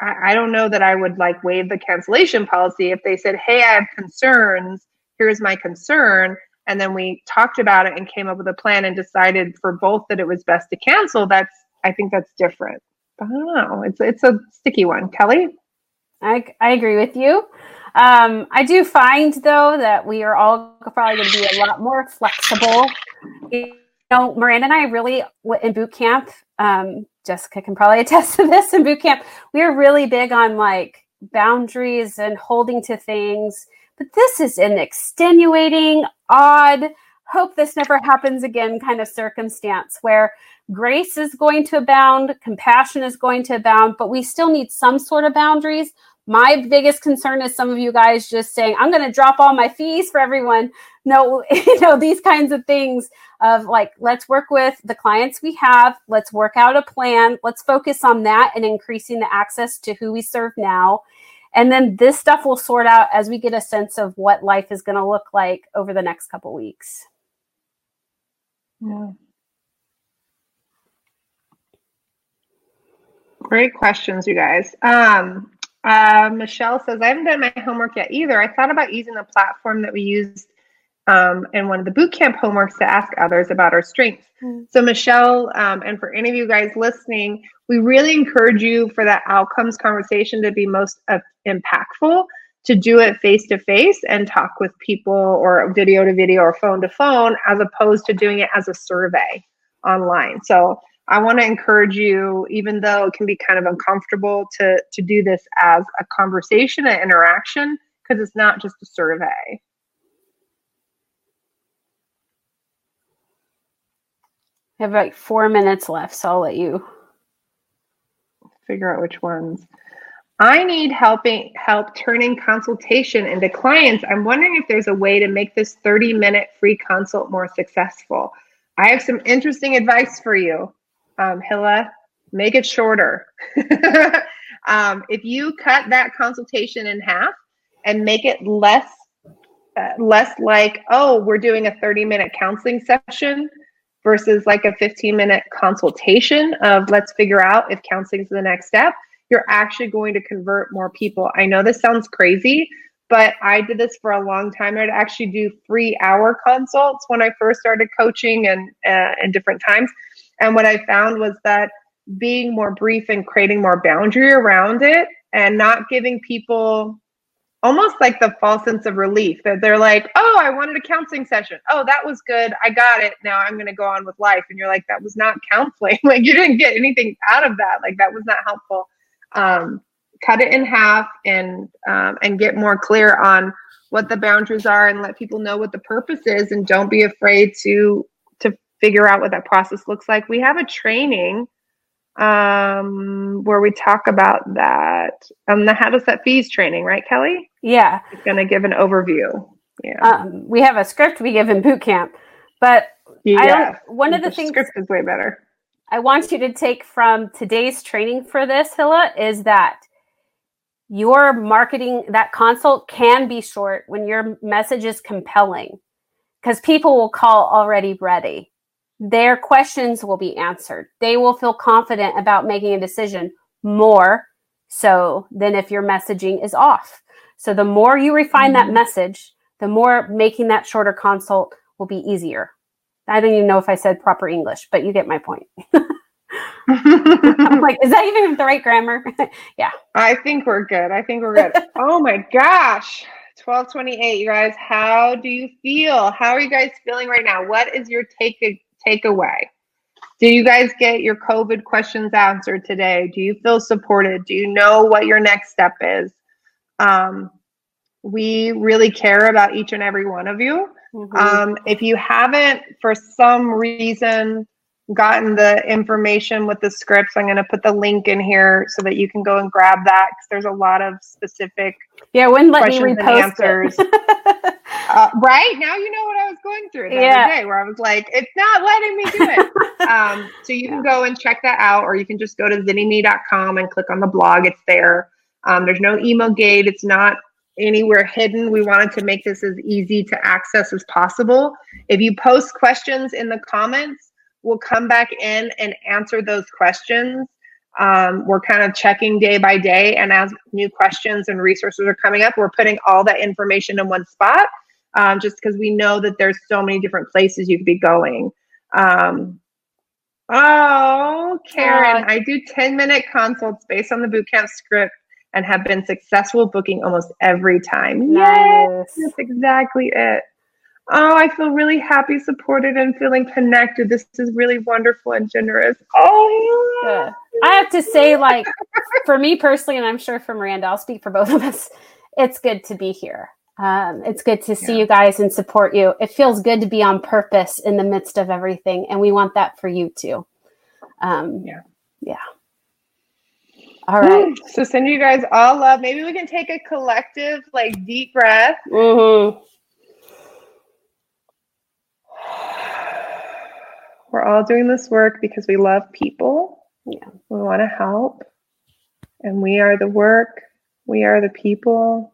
I, I don't know that I would like waive the cancellation policy if they said, hey, I have concerns. Here's my concern and then we talked about it and came up with a plan and decided for both that it was best to cancel. That's i think that's different. I don't know. It's it's a sticky one. Kelly? I, I agree with you. Um, i do find though that we are all probably going to be a lot more flexible. You know miranda and i really in boot camp um, jessica can probably attest to this in boot camp we are really big on like boundaries and holding to things but this is an extenuating, odd, hope this never happens again kind of circumstance where grace is going to abound, compassion is going to abound, but we still need some sort of boundaries. My biggest concern is some of you guys just saying, I'm going to drop all my fees for everyone. No, you know, these kinds of things of like, let's work with the clients we have. Let's work out a plan. Let's focus on that and increasing the access to who we serve now. And then this stuff will sort out as we get a sense of what life is going to look like over the next couple weeks. Yeah. Great questions, you guys. Um, uh, Michelle says, I haven't done my homework yet either. I thought about using the platform that we used um, in one of the boot camp homeworks to ask others about our strengths. Mm-hmm. So, Michelle, um, and for any of you guys listening, we really encourage you for that outcomes conversation to be most uh, impactful to do it face to face and talk with people or video to video or phone to phone as opposed to doing it as a survey online. So, I want to encourage you, even though it can be kind of uncomfortable, to to do this as a conversation, an interaction, because it's not just a survey. I have like four minutes left, so I'll let you figure out which ones. I need helping help turning consultation into clients. I'm wondering if there's a way to make this 30 minute free consult more successful. I have some interesting advice for you, um, Hilla. Make it shorter. um, if you cut that consultation in half and make it less uh, less like, oh, we're doing a 30 minute counseling session versus like a 15 minute consultation of let's figure out if counseling is the next step, you're actually going to convert more people. I know this sounds crazy, but I did this for a long time. I'd actually do three hour consults when I first started coaching and uh, in different times. And what I found was that being more brief and creating more boundary around it and not giving people almost like the false sense of relief that they're like, oh, I wanted a counseling session. Oh, that was good. I got it. Now I'm going to go on with life. And you're like, that was not counseling. like you didn't get anything out of that. Like that was not helpful. Um, cut it in half and um, and get more clear on what the boundaries are and let people know what the purpose is and don't be afraid to to figure out what that process looks like. We have a training um, where we talk about that. Um, the how to set fees training, right, Kelly? Yeah. It's going to give an overview. Yeah. Um, we have a script we give in boot camp, but yeah, one of the, the things script is way better. I want you to take from today's training for this, Hilla, is that your marketing that consult can be short when your message is compelling because people will call already ready their questions will be answered. They will feel confident about making a decision more so than if your messaging is off. So the more you refine mm-hmm. that message, the more making that shorter consult will be easier. I don't even know if I said proper English, but you get my point. I'm like, is that even the right grammar? yeah. I think we're good. I think we're good. oh my gosh. 1228, you guys. How do you feel? How are you guys feeling right now? What is your take takeaway? Do you guys get your COVID questions answered today? Do you feel supported? Do you know what your next step is? Um, we really care about each and every one of you. Mm-hmm. Um, if you haven't, for some reason, gotten the information with the scripts, I'm going to put the link in here so that you can go and grab that because there's a lot of specific yeah, wouldn't let me repost answers. uh, right now, you know what I was going through the yeah. other day, where I was like, "It's not letting me do it." um, so you yeah. can go and check that out, or you can just go to zynnyme.com and click on the blog. It's there. Um, there's no email gate. It's not anywhere hidden. We wanted to make this as easy to access as possible. If you post questions in the comments, we'll come back in and answer those questions. Um, we're kind of checking day by day, and as new questions and resources are coming up, we're putting all that information in one spot um, just because we know that there's so many different places you could be going. Um, oh, Karen, I do 10 minute consults based on the bootcamp script and have been successful booking almost every time. Nice. Yes, that's exactly it. Oh, I feel really happy, supported, and feeling connected. This is really wonderful and generous. Oh, yeah. I have to say, like, for me personally, and I'm sure for Miranda, I'll speak for both of us, it's good to be here. Um, it's good to see yeah. you guys and support you. It feels good to be on purpose in the midst of everything, and we want that for you too. Um, yeah. Yeah. All right. So send you guys all love. Maybe we can take a collective, like, deep breath. Mm-hmm. We're all doing this work because we love people. Yeah. We want to help. And we are the work. We are the people.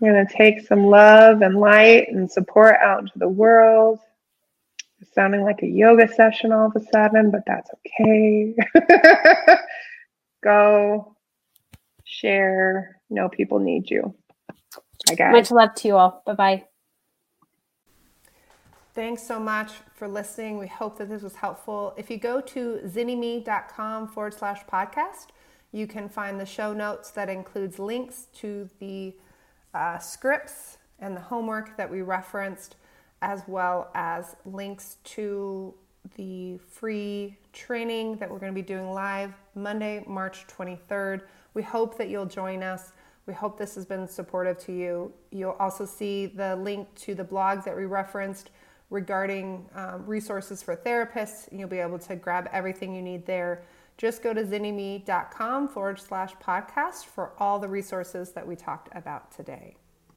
We're going to take some love and light and support out into the world. It's sounding like a yoga session all of a sudden, but that's okay. Go share. Know people need you. I got Much love to you all. Bye bye. Thanks so much for listening. We hope that this was helpful. If you go to zynnyme.com forward slash podcast, you can find the show notes that includes links to the uh, scripts and the homework that we referenced, as well as links to the free training that we're going to be doing live Monday, March 23rd. We hope that you'll join us. We hope this has been supportive to you. You'll also see the link to the blog that we referenced regarding um, resources for therapists. You'll be able to grab everything you need there. Just go to zynnyme.com forward slash podcast for all the resources that we talked about today.